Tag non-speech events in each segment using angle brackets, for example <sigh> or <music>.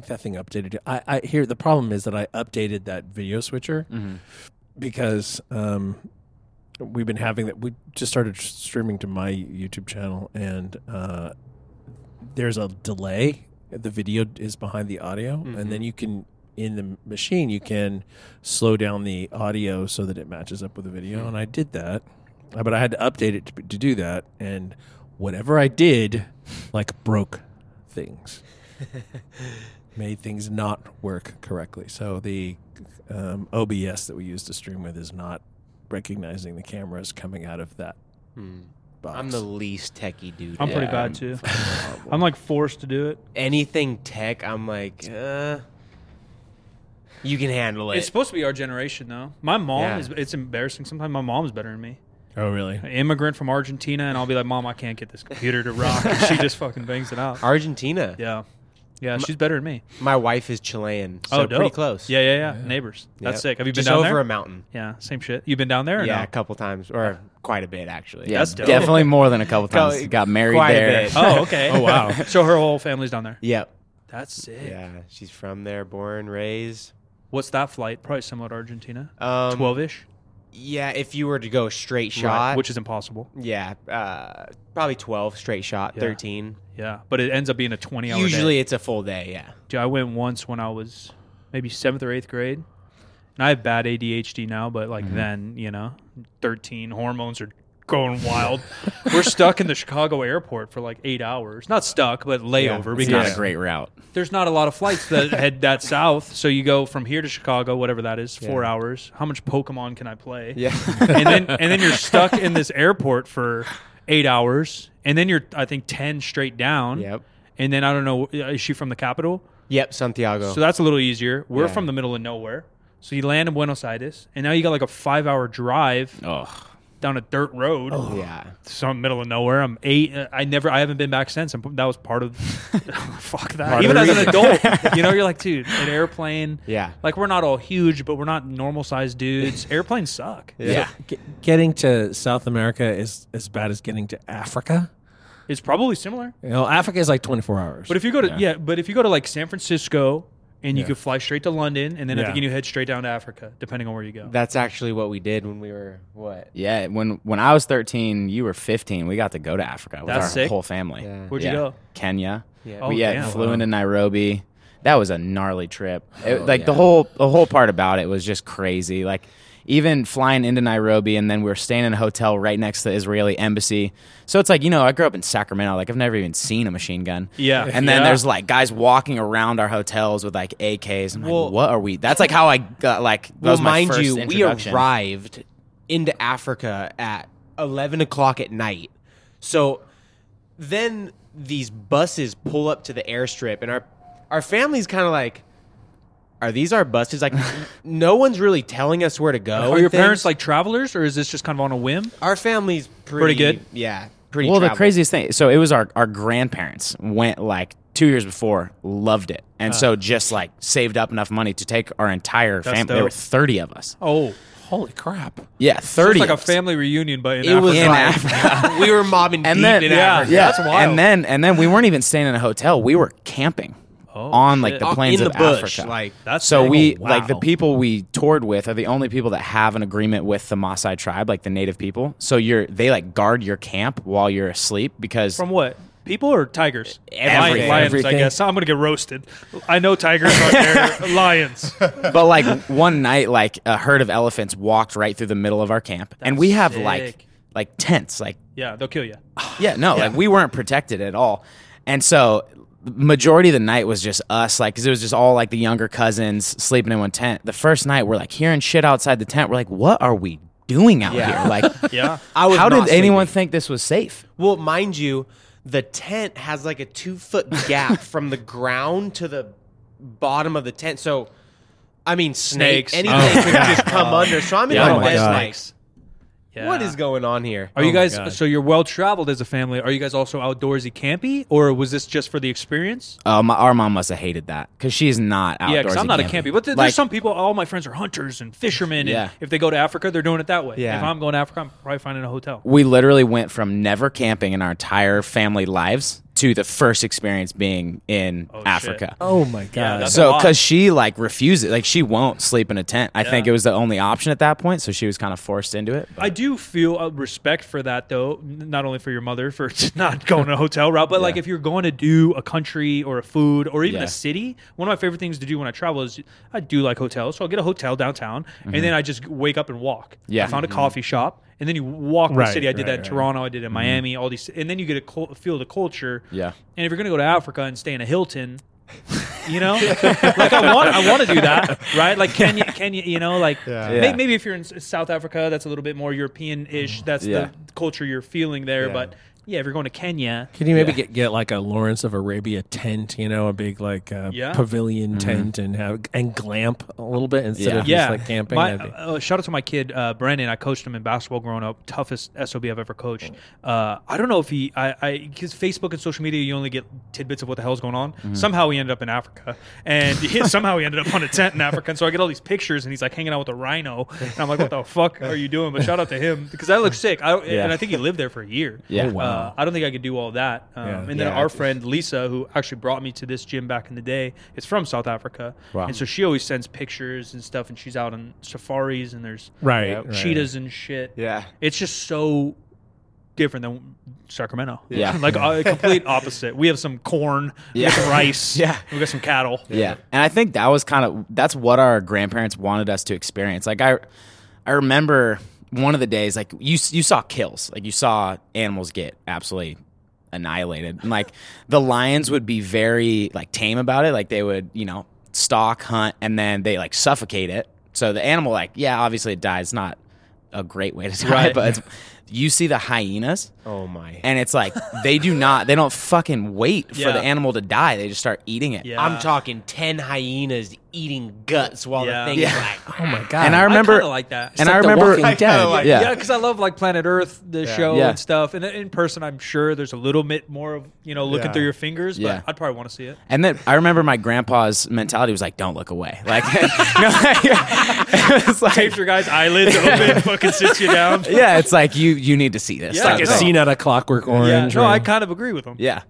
Think that thing updated. I, I here the problem is that I updated that video switcher Mm-hmm. because um, we've been having that. We just started streaming to my YouTube channel, and uh, there's a delay. The video is behind the audio, and then you can in the machine you can slow down the audio so that it matches up with the video. And I did that, uh, but I had to update it to, to do that, and whatever I did, like broke things <laughs> made things not work correctly. So the um, OBS that we use to stream with is not recognizing the cameras coming out of that box. I'm the least techie dude. I'm pretty bad I'm too. <laughs> I'm like forced to do it. Anything tech, I'm like, uh, you can handle it. It's supposed to be our generation though. My mom Yeah. is. It's embarrassing. Sometimes my mom's better than me. oh really? An immigrant from Argentina, and I'll be like, "Mom, I can't get this computer to rock." And she <laughs> just fucking bangs it out. Argentina. Yeah, yeah, she's better than me. My wife is Chilean, so oh, pretty close. Yeah, yeah, yeah. Neighbors. That's Yep. sick. Have you been Just down over there? a mountain? yeah, same shit. You've been down there? Or Yeah, no? a couple times, or quite a bit actually. Yeah, That's dope. definitely more than a couple Go- times. Got married quite a there. bit. Oh, okay. <laughs> Oh, wow. <laughs> so her whole family's down there. Yep. That's sick. Yeah, she's from there, born, raised. What's that flight? Probably similar to Argentina. Um, Twelve ish. Yeah, if you were to go straight shot, which is impossible. yeah, uh, probably twelve straight shot, Yeah. thirteen. Yeah, but it ends up being a twenty hour. Usually, day. it's a full day. Yeah. Dude, I went once when I was maybe seventh or eighth grade, and I have bad ADHD now. But Mm-hmm. like then, you know, thirteen hormones are going wild. We're stuck in the Chicago airport for like eight hours. Not stuck, but layover It's because not a great route. there's not a lot of flights that <laughs> head that south. So you go from here to Chicago, whatever that is, four Yeah. hours. How much Pokemon can I play? Yeah. <laughs> and then and then you're stuck in this airport for eight hours, and then you're I think ten straight down. yep. And then I don't know, uh, is she from the capital? Yep. Santiago. So that's a little easier. We're Yeah. from the middle of nowhere. So you land in Buenos Aires, and now you got like a five hour drive Oh, down a dirt road. Oh. yeah. Some middle of nowhere. I'm eight. uh, I never. I haven't been back since. I'm, that was part of. <laughs> <laughs> fuck that. Part Even the as an adult, <laughs> you know, you're like, dude, an airplane. Yeah. Like we're not all huge, but we're not normal sized dudes. Airplanes suck. Yeah. Ge- getting to South America is as bad as getting to Africa. It's probably similar. You know, Africa is like 24 hours. But if you go to Yeah. yeah, but if you go to like San Francisco and you Yeah. could fly straight to London, and then I Yeah. think you head straight down to Africa, depending on where you go. That's actually what we did when we were what? yeah. When when I was 13, you were 15. We got to go to Africa with That's our sick. whole family. Yeah. Where'd you go? Kenya. Yeah. Oh, we yeah, damn. flew into Nairobi. That was a gnarly trip. It- Oh, like the whole the whole part about it was just crazy. Like even flying into Nairobi and then we were staying in a hotel right next to the Israeli embassy. So it's like, you know, I grew up in Sacramento. Like I've never even seen a machine gun. Yeah. And then Yeah. there's like guys walking around our hotels with like AKs. I'm like, Well- what are we? That's like how I got like that Well, was my mind first you, we arrived into Africa at eleven o'clock at night. So then these buses pull up to the airstrip, and our our family's kind of like, "Are these our buses?" Like, <laughs> no one's really telling us where to go. Are your things. parents like travelers, or is this just kind of on a whim? Our family's pretty, Pretty good? Yeah, pretty. Well, the traveled. craziest thing. So it was our our grandparents went like two years before, loved it, and so uh. just like saved up enough money to take our entire family. There were thirty of us. Oh, Holy crap. Yeah, thirty. it's like a of us. family reunion, but in It was Africa. In like, Africa. <laughs> we were mobbing and deep then in yeah, Africa. yeah, That's wild. and then and then we weren't even staying in a hotel. We were camping Oh, on like shit. the Uh, plains in the of bush, Africa. like That's so sick. we Oh, like the people we toured with are the only people that have an agreement with the Maasai tribe, like the native people. So you're they like guard your camp while you're asleep because from what people or tigers? Everything. Lions, I Everything. guess. I'm gonna get roasted. I know tigers are there. <laughs> Lions. but like one night, like a herd of elephants walked right through the middle of our camp, and we have like sick. like tents, like Yeah, they'll kill you. <sighs> yeah, no, like we weren't protected at all, and so majority of the night was just us, like because it was just all like the younger cousins sleeping in one tent. The first night, we're like hearing shit outside the tent. We're like, what are we doing out Yeah. here? Like, <laughs> Yeah. I was how not did anyone sleeping. think this was safe? Well, mind you, the tent has like a two foot gap <laughs> from the ground to the bottom of the tent. So, I mean, snake, Snakes. anything Oh, could just come oh. under. So I'm in Yeah, my oh my bed God. like, Yeah. what is going on here? Are you Oh my guys God. so you're well traveled as a family? Are you guys also outdoorsy campy, or was this just for the experience? Uh, my, our mom must have hated that because she's not outdoorsy. yeah, because I'm not a campy, but th- Like, there's some people. All my friends are hunters and fishermen, and Yeah. if they go to Africa, they're doing it that way. Yeah. If I'm going to Africa, I'm probably finding a hotel. we literally went from never camping in our entire family lives to the first experience being in Oh, shit. Africa. Oh my god. that's- a So, because she like refuses, like she won't sleep in a tent. I think it was the only option at that point, so she was kind of forced into it. I do feel respect for that, though. Not only for your mother for <laughs> not going a hotel route, but like if you're going to do a country or a food or even Yeah. a city. One of my favorite things to do when I travel is I do like hotels, so I'll get a hotel downtown, and then I just wake up and walk. Mm-hmm. Yeah. I found a coffee shop, and then you walk Right, the city. I did right, that in right. Toronto. I did it in mm-hmm. Miami. All these, and then you get a cul- feel the culture. Yeah. And if you're gonna go to Africa and stay in a Hilton. You know, <laughs> like I want, I want to do that, right? Like Kenya, Kenya, you know, like may- Yeah. maybe if you're in South Africa, that's a little bit more European-ish. That's Yeah. the culture you're feeling there. Yeah. But yeah, if you're going to Kenya, Can you maybe Yeah. get, get like a Lawrence of Arabia tent, you know, a big like uh, Yeah. pavilion tent, and have and glamp a little bit instead Yeah. of yeah, just like camping? My, That'd be- uh, shout out to my kid uh, Brandon. I coached him in basketball growing up. Toughest sob I've ever coached. Uh, I don't know if he, I, I, because Facebook and social media, you only get tidbits of what the hell's going on. Mm-hmm. Somehow he ended up in Africa, and he, <laughs> somehow he ended up on a tent in Africa. And so I get all these pictures, and he's like hanging out with a rhino, and I'm like, what the fuck are you doing? But shout out to him because that looks sick. I, Yeah. And I think he lived there for a year. Yeah. Oh, wow. Uh, I don't think I could do all that. Um, Yeah. And then Yeah. our friend Lisa, who actually brought me to this gym back in the day, is from South Africa. Wow. And so she always sends pictures and stuff, and she's out on safaris, and there's right, Yep. right. cheetahs and shit. Yeah. It's just so different than Sacramento. <laughs> Yeah. like a complete opposite. We have some corn, we have Yeah. some <laughs> rice, Yeah. we got some cattle. Yeah. And I think that was kind of that's what our grandparents wanted us to experience. Like I I remember one of the days like you you saw kills. Like you saw animals get absolutely annihilated. And like <laughs> the lions would be very like tame about it. Like they would, you know, stalk, hunt and then they like suffocate it. So the animal like yeah, obviously it dies. Not a great way to die, Right. but <laughs> you see the hyenas Oh my. and it's like they do not they don't fucking wait for the animal to die. They just start eating it. Yeah. I'm talking ten hyenas eating guts while Yeah. the thing Yeah. is like. Oh my god! And I I remember kinda like that. And like I The remember Walking Dead. like- yeah. Yeah, because I love like Planet Earth, the show Yeah. and stuff. And in person, I'm sure there's a little bit more of you know looking Yeah. through your fingers. But Yeah. I'd probably want to see it. And then I remember my grandpa's mentality was like, "Don't look away." Like, you know, it's like, <laughs> Tapes your guy's eyelids open, <laughs> fucking sits you down. yeah, it's like you you need to see this. Yeah, like a scene out of Clockwork Yeah, Orange. no, or- I kind of agree with him. Yeah.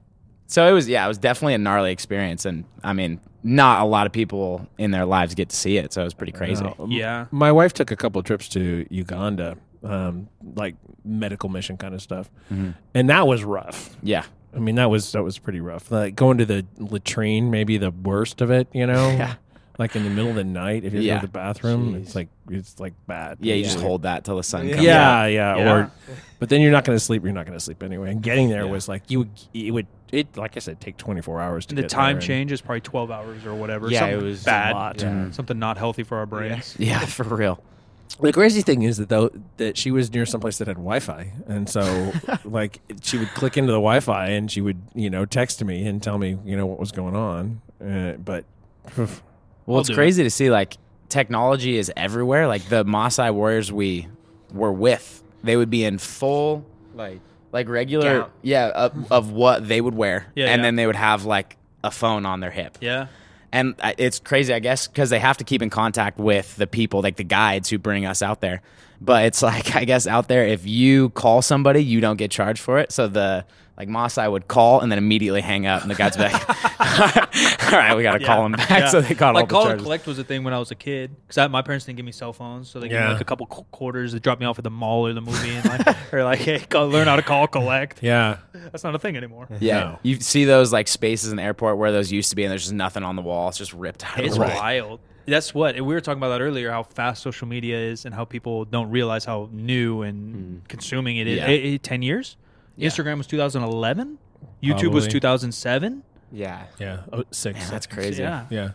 So it was yeah, it was definitely a gnarly experience, and I mean, not a lot of people in their lives get to see it, so it was pretty crazy. No. Yeah. My wife took a couple trips to Uganda, um, like medical mission kind of stuff, Mm-hmm. and that was rough. Yeah, I mean, that was that was pretty rough. Like going to the latrine, maybe the worst of it. You know, <laughs> Yeah. Like in the middle of the night, if you Yeah. go to the bathroom, Jeez. it's like it's like bad. yeah, you just hold that till the sun Yeah. comes. Yeah, up. yeah, Yeah. Or, but then you're not going to sleep. You're not going to sleep anyway. And getting there Yeah. was like you. would It would. It like I said, take 24 hours to And the get time there, and- change is probably 12 hours or whatever. Yeah, Something it was a bad. lot. Yeah. Something not healthy for our brains. yeah, for real. The crazy thing is that though that she was near someplace that had Wi-Fi, and so <laughs> like she would click into the Wi-Fi and she would you know text me and tell me you know what was going on. Uh, but Well, I'll it's do crazy to see like technology is everywhere. Like the Maasai warriors we were with, they would be in full Like like regular Gown. yeah of, of what they would wear, Yeah, and yeah. then they would have like a phone on their hip. Yeah. And it's crazy, I guess, because they have to keep in contact with the people, like the guides who bring us out there. But it's like, <laughs> I guess out there, if you call somebody, you don't get charged for it. So the like Maasai would call and then immediately hang up, and the guy's back. <laughs> "All right, we got to call him back." Yeah. So they got like all the call and charges. collect was a thing when I was a kid because my parents didn't give me cell phones, so they gave me like a couple qu- quarters to drop me off at the mall or the movie, and like <laughs> or like hey, go learn how to call collect. yeah, That's not a thing anymore. Yeah, No. you see those like spaces in the airport where those used to be, and there's just nothing on the wall. It's just ripped out. It's of the wall. wild. That's what and we were talking about that earlier. How fast social media is, and how people don't realize how new and consuming it is. Yeah. Eh, eh, Ten years. Instagram was 2011. YouTube was Probably. 2007. yeah. yeah, oh, six. Man, that's crazy. Yeah. yeah.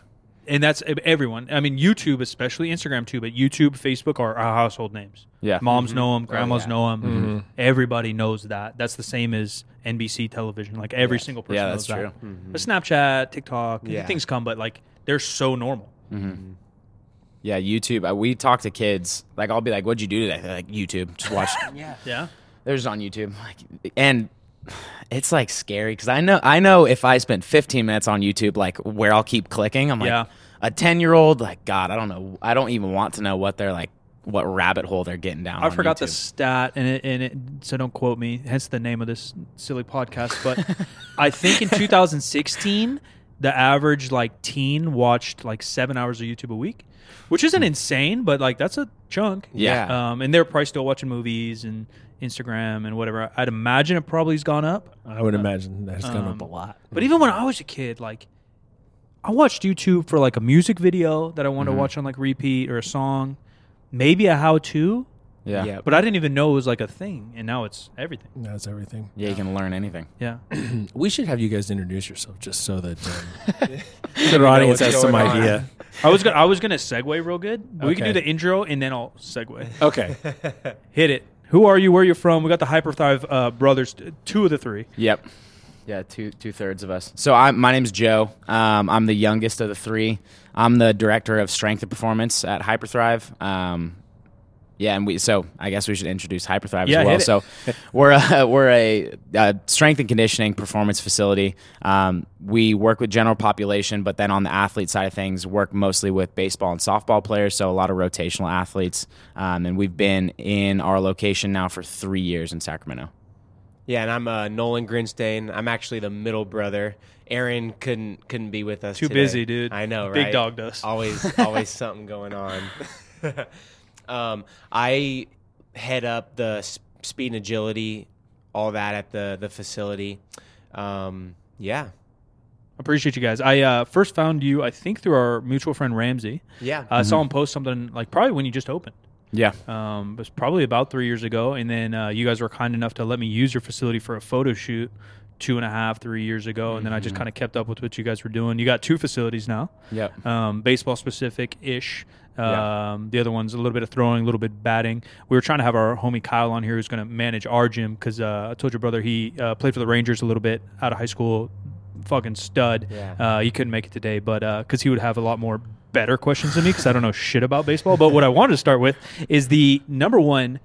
and that's everyone. I mean, YouTube especially, Instagram too, but YouTube, Facebook are our household names. Yeah. moms mm-hmm. know 'em, know them, grandmas oh, yeah. know 'em. know them. Everybody knows that. That's the same as NBC television. Like every single person Yeah, knows that's that. true. Mm-hmm. But Snapchat, TikTok, Yeah. things come, but like they're so normal. Yeah, YouTube. Uh, we talk to kids. Like, I'll be like, "What'd you do today?" They're like, "YouTube. Just watch." <laughs> Yeah. Yeah, They're just on YouTube. Like, and it's like scary because I know I know if I spent 15 minutes on YouTube, like where I'll keep clicking. I'm like, Yeah. a 10 year old. Like, God, I don't know. I don't even want to know what they're like what rabbit hole they're getting down. I forgot the stat, and it, and it, so don't quote me. Hence the name of this silly podcast. But <laughs> I think in 2016, the average like teen watched like seven hours of YouTube a week, which isn't insane, but like that's a chunk. Yeah. Um, and they're probably still watching movies and Instagram and whatever. I'd imagine it probably has gone up. I would imagine that's gone up a Um, lot. But even when I was a kid, like I watched YouTube for like a music video that I wanted Mm-hmm. to watch on like repeat or a song, maybe a how to, Yeah. Yeah. but I didn't even know it was like a thing, and now it's everything. That's everything. Yeah, you can learn anything. Yeah. <clears throat> We should have you guys introduce yourself just so that um, <laughs> the audience has some on. idea. I was gonna I was gonna segue real good. but We can do the intro and then I'll segue. Okay. <laughs> Hit it. Who are you? Where you're from? We got the Hyperthrive uh, brothers, two of the three. Yep. Yeah, two two thirds of us. So I'm my name's Joe. Um, I'm the youngest of the three. I'm the director of strength and performance at Hyperthrive. Um, yeah, and we so I guess we should introduce Hyperthrive Yeah, as well. So <laughs> we're a, we're a, uh strength and conditioning performance facility. Um, we work with general population, but then on the athlete side of things, work mostly with baseball and softball players. So a lot of rotational athletes, um, and we've been in our location now for three years in Sacramento. Yeah, and I'm uh, Nolan Grinstein. I'm actually the middle brother. Aaron couldn't couldn't be with us. Too today. busy, dude. I know, Big right? dog does. Always, always <laughs> something going on. <laughs> um, I head up the s- speed and agility, all that at the the facility. Um, yeah, Appreciate you guys. I uh, first found you, I think, through our mutual friend Ramsey. yeah. I saw him post something like probably when you just opened. Yeah. Um, it was probably about three years ago, and then uh, you guys were kind enough to let me use your facility for a photo shoot two and a half, three years ago, and then I just kind of kept up with what you guys were doing. You got two facilities now, Yeah, um, baseball specific ish. Um, The other one's a little bit of throwing, a little bit batting. We were trying to have our homie Kyle on here who's going to manage our gym because uh, I told your brother he uh, played for the Rangers a little bit out of high school. Fucking stud. Yeah. Uh, he couldn't make it today, but because he would have a lot more better questions than me because I don't know shit about baseball. But what I wanted to start with is the number one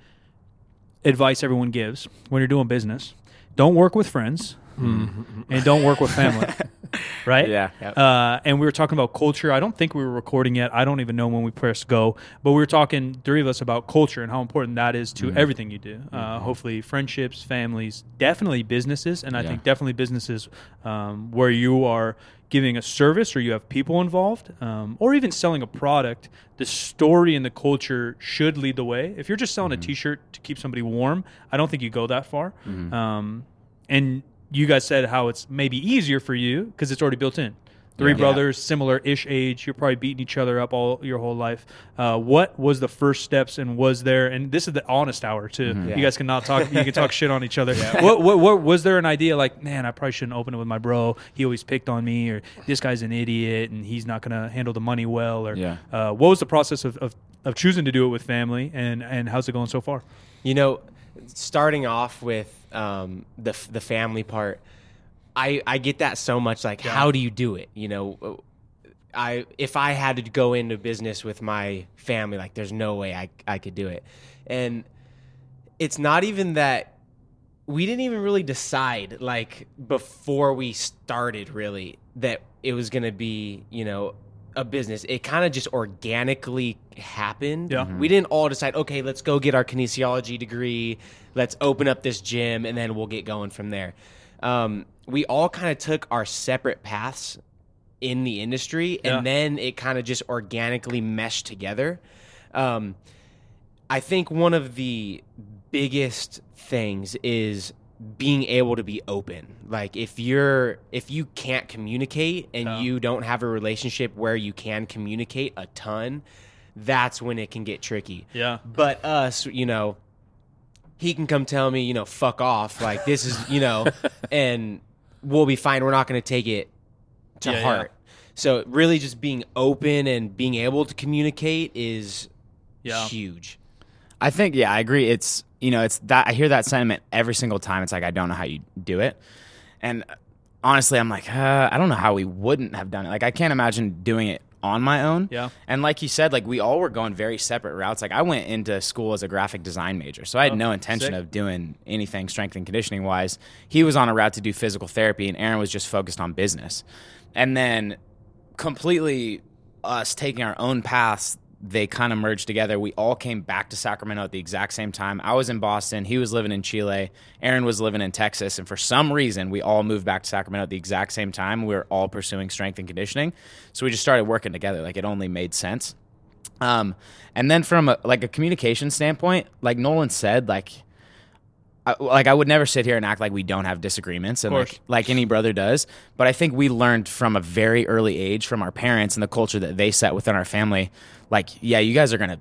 advice everyone gives when you're doing business: don't work with friends and don't work with family. <laughs> right? Yeah. Uh, and we were talking about culture. I don't think we were recording yet. I don't even know when we pressed go, but we were talking three of us about culture and how important that is to everything you do. Uh, hopefully, friendships, families, definitely businesses, and I Yeah. think definitely businesses um, where you are giving a service or you have people involved, um, or even selling a product. The story and the culture should lead the way. If you're just selling a T-shirt to keep somebody warm, I don't think you go that far. Um, and you guys said how it's maybe easier for you because it's already built in. Three Yeah. brothers, similar-ish age. You're probably beating each other up all your whole life. Uh, what was the first steps, and was there? And this is the honest hour too. Yeah. You guys cannot talk. You can talk <laughs> shit on each other. What, what, what was there an idea like? Man, I probably shouldn't open it with my bro. He always picked on me, or this guy's an idiot, and he's not gonna handle the money well. Or Yeah. uh, what was the process of, of, of choosing to do it with family, and and how's it going so far? You know, starting off with um, the the family part, I I get that so much. Like, how do you do it? You know, I if I had to go into business with my family, like, there's no way I I could do it, and it's not even that we didn't even really decide like before we started really that it was going to be you know a business it kind of just organically happened Yeah. we didn't all decide okay let's go get our kinesiology degree let's open up this gym and then we'll get going from there um, we all kind of took our separate paths in the industry Yeah. and then it kind of just organically meshed together um, I think one of the biggest things is being able to be open. Like if you're if you can't communicate and Yeah. you don't have a relationship where you can communicate a ton, that's when it can get tricky. Yeah. But us, you know, he can come tell me, you know, fuck off. Like this is, you know, <laughs> and we'll be fine. We're not going to take it to Yeah, yeah. heart. So really just being open and being able to communicate is Yeah. huge. I think yeah, I agree. It's you know, it's that I hear that sentiment every single time. It's like I don't know how you do it, and honestly, I'm like uh, I don't know how we wouldn't have done it. Like I can't imagine doing it on my own. Yeah. And like you said, like we all were going very separate routes. Like I went into school as a graphic design major, so I had Oh, no intention sick. of doing anything strength and conditioning wise. He was on a route to do physical therapy, and Aaron was just focused on business. And then completely us taking our own paths they kind of merged together. We all came back to Sacramento at the exact same time. I was in Boston, he was living in Chile, Aaron was living in Texas, and for some reason, we all moved back to Sacramento at the exact same time. We were all pursuing strength and conditioning, so we just started working together. Like it only made sense. Um, and then from a, like a communication standpoint, like Nolan said, like. I, like I would never sit here and act like we don't have disagreements and like like any brother does, but I think we learned from a very early age from our parents and the culture that they set within our family. Like, yeah, you guys are gonna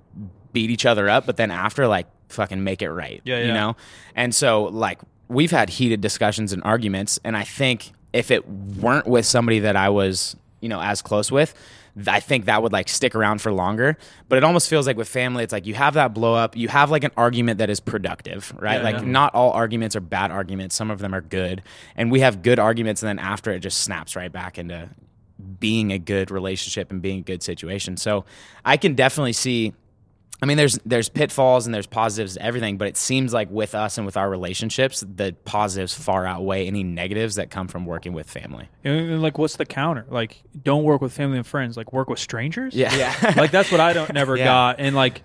beat each other up, but then after, like, fucking make it right. Yeah, yeah. You know? And so, like, we've had heated discussions and arguments, and I think if it weren't with somebody that I was, you know, as close with, th- I think that would like stick around for longer. But it almost feels like with family, it's like you have that blow up, you have like an argument that is productive, right? Yeah, like yeah. not all arguments are bad arguments. Some of them are good. And we have good arguments, and then after it just snaps right back into being a good relationship and being a good situation. So I can definitely see. I mean, there's there's pitfalls and there's positives to everything, but it seems like with us and with our relationships, the positives far outweigh any negatives that come from working with family. And, and, like, what's the counter? Like, don't work with family and friends. Like, work with strangers. Yeah. Yeah. <laughs> like that's what I don't never <laughs> Yeah. got. And like,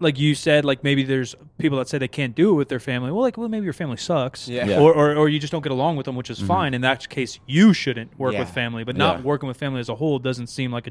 like you said, like maybe there's people that say they can't do it with their family. Well, like, well, maybe your family sucks. Yeah. Yeah. Mm-hmm. Or, or or you just don't get along with them, which is fine. In that case, you shouldn't work Yeah. with family. But not Yeah. working with family as a whole doesn't seem like a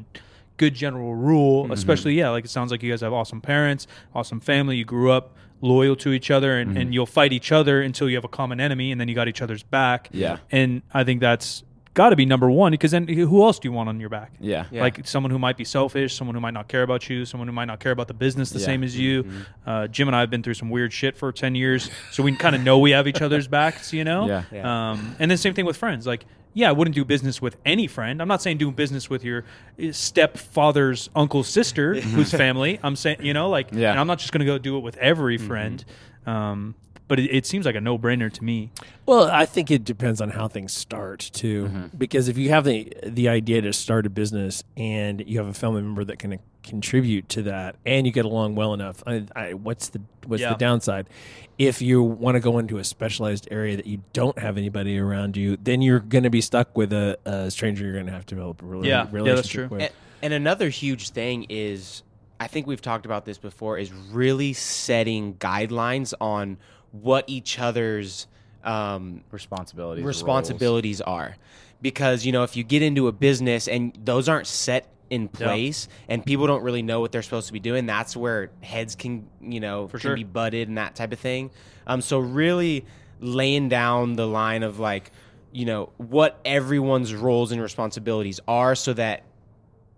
good general rule. Mm-hmm. Especially, yeah, like it sounds like you guys have awesome parents, awesome family. You grew up loyal to each other, and, Mm-hmm. and you'll fight each other until you have a common enemy, and then you got each other's back. Yeah. And I think that's got to be number one because then who else do you want on your back? Yeah. Yeah. Like someone who might be selfish, someone who might not care about you, someone who might not care about the business the Yeah. same as you. Uh, Jim and I have been through some weird shit for 10 years, so we kind of know we have each other's backs, you know? Yeah. Yeah. Um, and then same thing with friends. Like, yeah, I wouldn't do business with any friend. I'm not saying doing business with your uh, stepfather's uncle's sister, <laughs> whose family. I'm saying, you know, like, Yeah. and I'm not just going to go do it with every friend. Um, but it, it seems like a no brainer to me. Well, I think it depends on how things start too. Mm-hmm. Because if you have the the idea to start a business and you have a family member that can contribute to that, and you get along well enough, I, I, what's the what's Yeah. the downside? If you want to go into a specialized area that you don't have anybody around you, then you're going to be stuck with a, a stranger. You're going to have to develop a rela- Yeah. Yeah, that's true. with. And, and another huge thing is, I think we've talked about this before, is really setting guidelines on what each other's um, Responsibilities. responsibilities are. Because, you know, if you get into a business and those aren't set in place and people don't really know what they're supposed to be doing, that's where heads can, you know, can sure. be butted and that type of thing. Um, so really laying down the line of like, you know, what everyone's roles and responsibilities are so that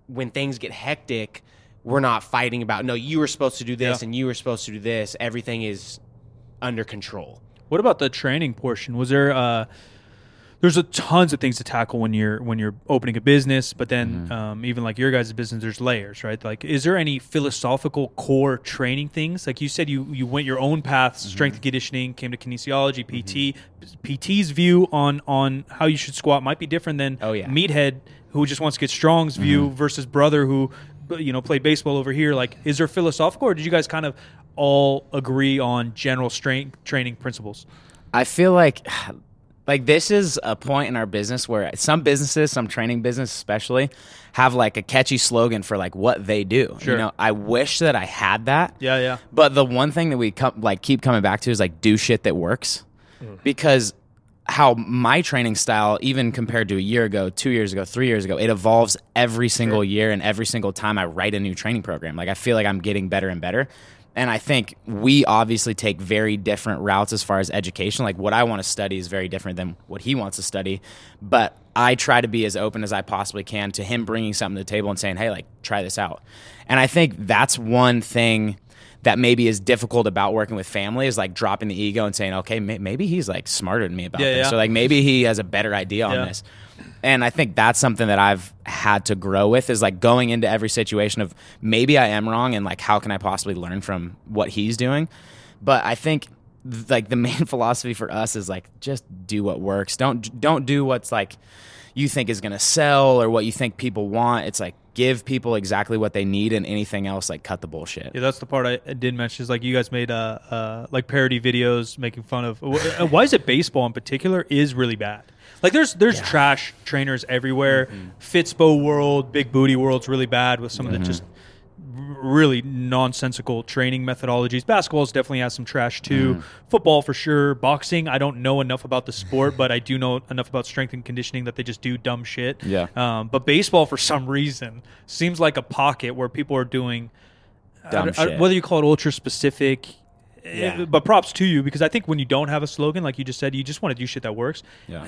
when things get hectic, we're not fighting about no, you were supposed to do this Yeah. and you were supposed to do this. Everything is under control. What about the training portion? Was there uh there's a tons of things to tackle when you're when you're opening a business, but then um, even like your guys' business, there's layers, right? Like, is there any philosophical core training things? Like you said, you you went your own path, strength and conditioning, came to kinesiology, PT. PT's view on on how you should squat might be different than Oh, yeah. meathead who just wants to get strong's view versus brother who you know played baseball over here. Like, is there philosophical, or did you guys kind of all agree on general strength training principles? I feel like like this is a point in our business where some businesses, some training business especially, have like a catchy slogan for like what they do. Sure. You know, I wish that I had that. Yeah, yeah. But the one thing that we come like keep coming back to is like do shit that works. Mm. Because how my training style, even compared to a year ago, two years ago, three years ago, it evolves every single year and every single time I write a new training program. Like I feel like I'm getting better and better. And I think we obviously take very different routes as far as education. Like what I want to study is very different than what he wants to study. But I try to be as open as I possibly can to him bringing something to the table and saying, hey, like, try this out. And I think that's one thing that maybe is difficult about working with family is like dropping the ego and saying, okay, may- maybe he's like smarter than me about Yeah, this. yeah. So like maybe he has a better idea on Yeah. this. And I think that's something that I've had to grow with is like going into every situation of maybe I am wrong and like how can I possibly learn from what he's doing. But I think th- like the <laughs> main philosophy for us is like just do what works. Don't don't do what's like you think is going to sell or what you think people want. It's like give people exactly what they need and anything else like cut the bullshit. Yeah, that's the part I I did mention. Is like you guys made uh, uh like parody videos making fun of. uh, Why is it baseball in particular is really bad? Like there's there's trash trainers everywhere. Fitspo world, big booty world's really bad with some of the just really nonsensical training methodologies. Basketball's definitely has some trash too. Mm. Football for sure. Boxing, I don't know enough about the sport, but I do know enough about strength and conditioning that they just do dumb shit. Yeah. Um, but baseball, for some reason, seems like a pocket where people are doing I I- whether you call it ultra specific. Yeah. Eh, but props to you because I think when you don't have a slogan, like you just said, you just want to do shit that works. Yeah.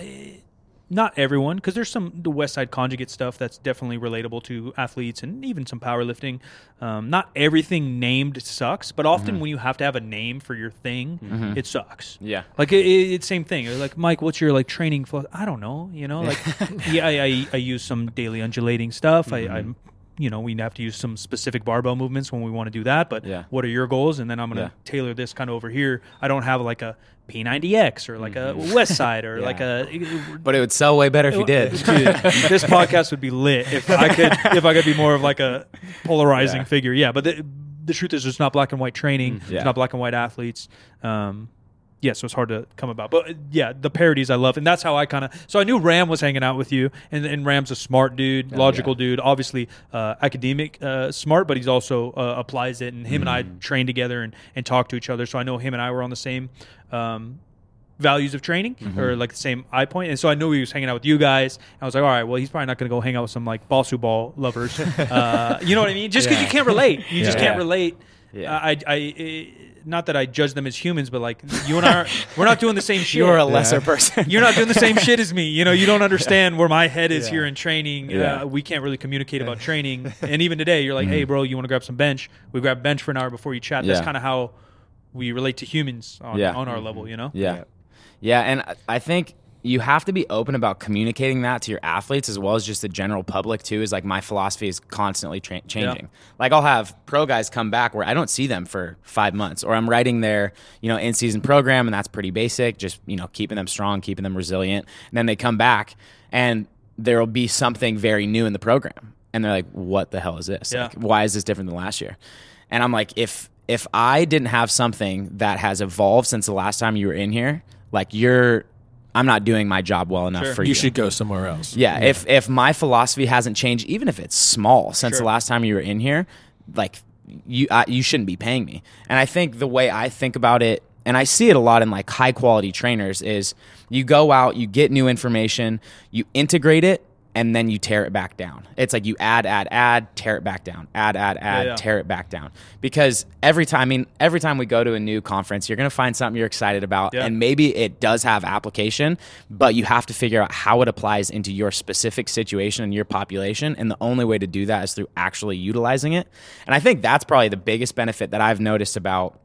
not everyone because there's some the west side conjugate stuff that's definitely relatable to athletes and even some powerlifting. Um, not everything named sucks but often mm-hmm. when you have to have a name for your thing mm-hmm. it sucks. Yeah. like it, it, it's same thing. Like mike what's your like training philo- i don't know you know like <laughs> yeah I, I, I use some daily undulating stuff. I, mm-hmm. i'm you know we have to use some specific barbell movements when we want to do that but Yeah. what are your goals and then i'm going to Yeah. tailor this kind of over here i don't have like a p90x or like a west side or <laughs> like a But it would sell way better if you did. <laughs> This podcast would be lit if I could if I could be more of like a polarizing Yeah. figure. Yeah, but the, the truth is, it's not black and white training. Yeah. It's not black and white athletes. Um, yeah, so it's hard to come about. But uh, yeah, the parodies I love, and that's how I kind of. So I knew Ram was hanging out with you, and, and Ram's a smart dude, logical dude, obviously uh, academic uh, smart, but he's also uh, applies it. And him and I train together and and talk to each other. So I know him and I were on the same. Um, values of training or like the same eye point. And so I knew he was hanging out with you guys. I was like, all right, well, he's probably not going to go hang out with some like Bosu ball lovers. <laughs> Uh, you know what I mean? Just because Yeah. you can't relate. You just can't relate. Yeah. Uh, I, I, I, not that I judge them as humans, but like you and I, are, <laughs> we're not doing the same shit. You're a lesser person. You're not doing the same shit as me. You know, you don't <laughs> understand where my head is here in training. Yeah. Uh, we can't really communicate about training. And even today, you're like, hey, bro, you want to grab some bench? We grab bench for an hour before you chat. That's kind of how we relate to humans on, Yeah. on our level, you know? Yeah. Yeah, and I- I think you have to be open about communicating that to your athletes as well as just the general public too. Is like my philosophy is constantly tra- changing. Like I'll have pro guys come back where I don't see them for five months, or I'm writing their you know in season program, and that's pretty basic, just you know keeping them strong, keeping them resilient. And then they come back, and there will be something very new in the program, and they're like, "What the hell is this? Yeah. Like, why is this different than last year?" And I'm like, if if I didn't have something that has evolved since the last time you were in here, like you're, I'm not doing my job well enough Sure. for you. You should go somewhere else. Yeah, if if my philosophy hasn't changed, even if it's small since the last time you were in here, like you I, you shouldn't be paying me. And I think the way I think about it, and I see it a lot in like high quality trainers, is you go out, you get new information, you integrate it, and then you tear it back down. It's like you add, add, add, tear it back down, add, add, add, yeah. tear it back down. Because every time, I mean, every time we go to a new conference, you're gonna find something you're excited about, Yeah. and maybe it does have application, but you have to figure out how it applies into your specific situation and your population. And the only way to do that is through actually utilizing it. And I think that's probably the biggest benefit that I've noticed about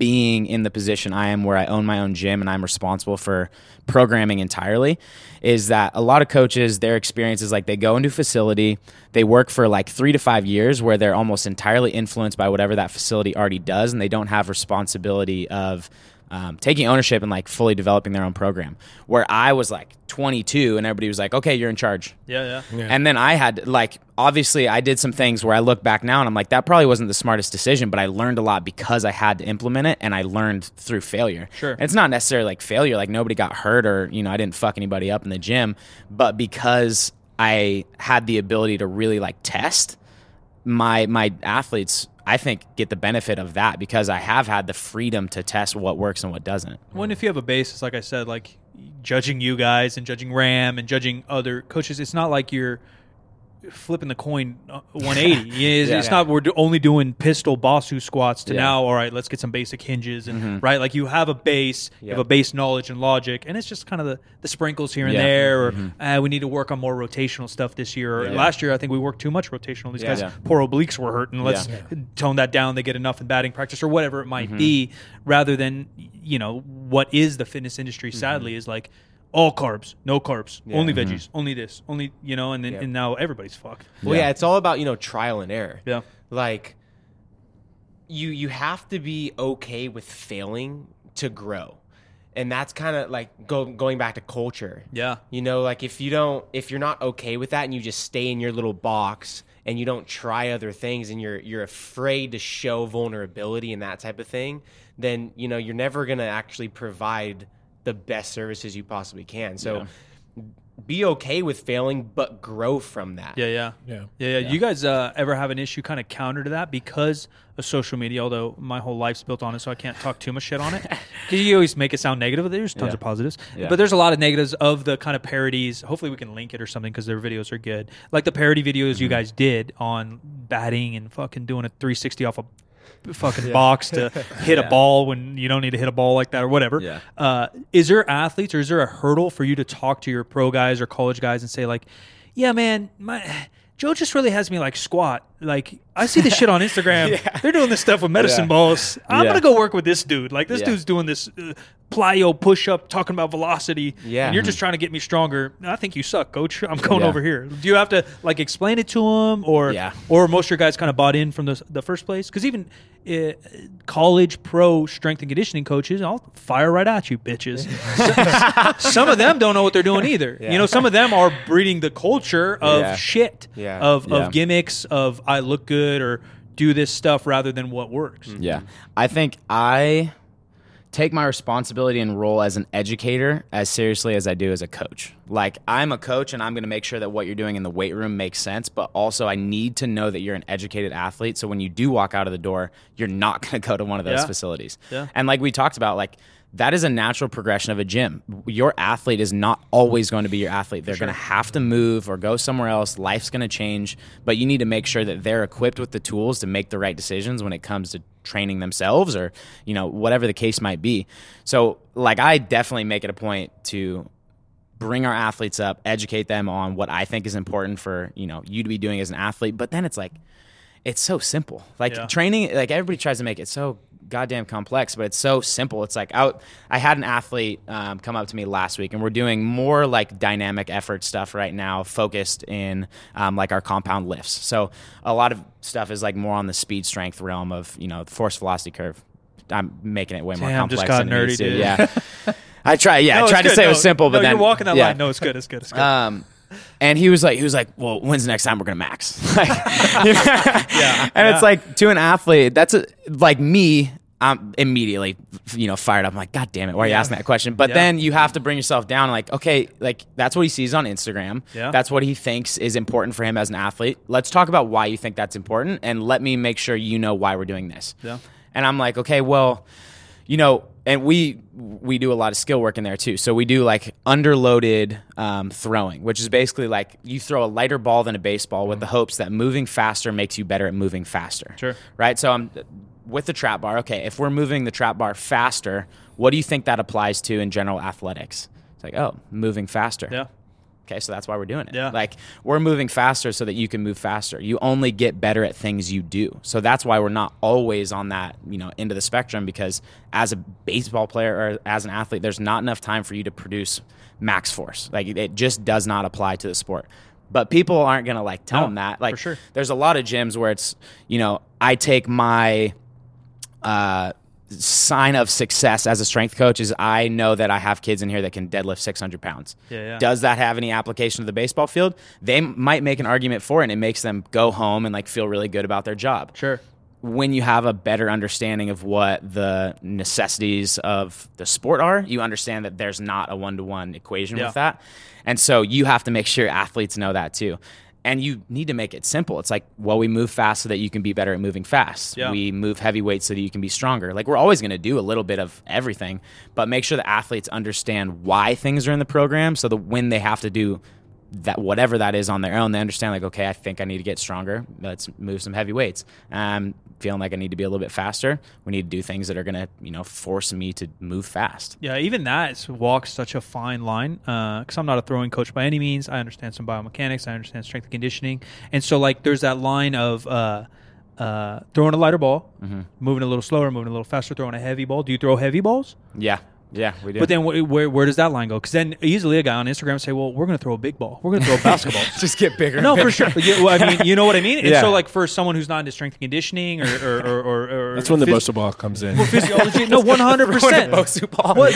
being in the position I am where I own my own gym and I'm responsible for programming entirely is that a lot of coaches their experience is like they go into a facility they work for like 3 to 5 years where they're almost entirely influenced by whatever that facility already does and they don't have responsibility of um, taking ownership and like fully developing their own program where I was like 22 and everybody was like okay you're in charge Yeah, yeah. and then I had like obviously I did some things where I look back now and I'm like that probably wasn't the smartest decision, but I learned a lot because I had to implement it and I learned through failure. Sure. And it's not necessarily like failure, like nobody got hurt or you know I didn't fuck anybody up in the gym, but because I had the ability to really like test my my athletes I think get the benefit of that because I have had the freedom to test what works and what doesn't. When if you have a basis, like I said, like judging you guys and judging Ram and judging other coaches, it's not like you're flipping the coin uh, 180. <laughs> it's, Yeah. it's not we're only doing pistol Bosu squats to Yeah. now. All right, let's get some basic hinges and right. Like you have a base, you have a base knowledge and logic, and it's just kind of the, the sprinkles here and Yeah. there. Or uh, we need to work on more rotational stuff this year. Or last year, I think we worked too much rotational. These guys poor obliques were hurting. Let's Yeah. tone that down. They get enough in batting practice or whatever it might be, rather than you know what is the fitness industry. Sadly, is like all carbs, no carbs, only mm-hmm. veggies, only this, only you know, and then Yeah. and now everybody's fucked. Well, yeah. it's all about you know trial and error. Yeah. Like you you have to be okay with failing to grow, and that's kind of like go, going back to culture. Yeah. You know, like if you don't, if you're not okay with that, and you just stay in your little box and you don't try other things, and you're you're afraid to show vulnerability and that type of thing, then you know you're never gonna actually provide the best services you possibly can. So be okay with failing, but grow from that. Yeah, yeah, Yeah. yeah. yeah. You guys uh, ever have an issue kind of counter to that because of social media? Although my whole life's built on it, so I can't talk too much shit on it. <laughs> Because you always make it sound negative. There's tons Yeah. of positives, Yeah. but there's a lot of negatives of the kind of parodies. Hopefully, we can link it or something because their videos are good. Like the parody videos Mm-hmm. you guys did on batting and fucking doing a 360 off a fucking box to <laughs> hit a ball when you don't need to hit a ball like that or whatever. Yeah. Uh, is there athletes or is there a hurdle for you to talk to your pro guys or college guys and say like, yeah, man, my Joe just really has me like squat. Like I see this shit on <laughs> Instagram. They're doing this stuff with medicine Yeah. balls. I'm Yeah. gonna go work with this dude. Like this Yeah. dude's doing this uh, plyo push up, talking about velocity. Yeah. and you're just trying to get me stronger. I think you suck, coach. I'm going Yeah. over here. Do you have to like explain it to him, or Yeah. or most of your guys kind of bought in from the the first place? Because even uh, college pro strength and conditioning coaches, I'll fire right at you, bitches. So- <laughs> some of them don't know what they're doing either. You know, some of them are breeding the culture of Yeah. shit, Yeah. of Yeah. of gimmicks, of I look good or do this stuff rather than what works. Yeah. I think I take my responsibility and role as an educator as seriously as I do as a coach. Like, I'm a coach and I'm going to make sure that what you're doing in the weight room makes sense, but also I need to know that you're an educated athlete. So when you do walk out of the door, you're not <laughs> going to go to one of those Yeah. facilities. Yeah. And like we talked about, like, that is a natural progression of a gym. Your athlete is not always going to be your athlete. They're going to have to move or go somewhere else. Life's going to change, but you need to make sure that they're equipped with the tools to make the right decisions when it comes to training themselves or, you know, whatever the case might be. So, like I definitely make it a point to bring our athletes up, educate them on what I think is important for, you know, you to be doing as an athlete, but then it's like it's so simple. Like Yeah. training, like everybody tries to make it so goddamn complex, but it's so simple. It's like I, I had an athlete um, come up to me last week, and we're doing more like dynamic effort stuff right now, focused in um, like our compound lifts. So a lot of stuff is like more on the speed strength realm of you know the force velocity curve. I'm making it way more Damn, complex. just got than nerdy, dude. Yeah, <laughs> I try. Yeah, No, I tried to say it was simple, but no, then you're walking that yeah. line. No, it's good. It's good. It's good. Um, and he was like, he was like, well, when's the next time we're gonna max? <laughs> Like, <laughs> Yeah, And yeah. it's like to an athlete, that's a, like me. I'm immediately, you know, fired up. I'm like, God damn it, why are you Yeah. asking that question? But Yeah. then you have to bring yourself down. Like, okay, like that's what he sees on Instagram. Yeah. That's what he thinks is important for him as an athlete. Let's talk about why you think that's important, and let me make sure you know why we're doing this. Yeah. And I'm like, okay, well, you know, and we we do a lot of skill work in there too. So we do like underloaded um, throwing, which is basically like you throw a lighter ball than a baseball with the hopes that moving faster makes you better at moving faster. Sure. Right. So I'm with the trap bar. Okay, if we're moving the trap bar faster, what do you think that applies to in general athletics? It's like, oh, moving faster. yeah. Okay, so that's why we're doing it. Yeah. Like we're moving faster so that you can move faster. You only get better at things you do. So that's why we're not always on that, you know, end of the spectrum because as a baseball player or as an athlete, there's not enough time for you to produce max force. Like it just does not apply to the sport. But people aren't going to like tell No, them that. Like sure. there's a lot of gyms where it's, you know, I take my uh, sign of success as a strength coach is I know that I have kids in here that can deadlift 600 pounds. Yeah, yeah. Does that have any application to the baseball field? They might make an argument for it, and it makes them go home and like feel really good about their job. Sure. When you have a better understanding of what the necessities of the sport are, you understand that there's not a one to one equation Yeah. with that. And so you have to make sure athletes know that too. And you need to make it simple. It's like, well, we move fast so that you can be better at moving fast. Yeah. We move heavy weights so that you can be stronger. Like we're always going to do a little bit of everything, but make sure the athletes understand why things are in the program so that when they have to do that whatever that is on their own, they understand like, okay, I think I need to get stronger. Let's move some heavy weights. I'm um, feeling like I need to be a little bit faster. We need to do things that are going to, you know, force me to move fast. Yeah, even that walks such a fine line. Because I'm not a throwing coach by any means. I understand some biomechanics. I understand strength and conditioning. And so, like, there's that line of uh, uh, throwing a lighter ball, Mm-hmm. moving a little slower, moving a little faster, throwing a heavy ball. Do you throw heavy balls? Yeah. Yeah, we do. But then wh- where, where does that line go? Because then easily a guy on Instagram would say, well, we're going to throw a big ball. We're going to throw a basketball. <laughs> just get bigger. No, for sure. Yeah, well, I mean, you know what I mean. And Yeah. so, like, for someone who's not into strength and conditioning or or, or, or, or That's when the phys- Bosu ball comes in. physiology. No, <laughs> one hundred percent. Bosu ball. What?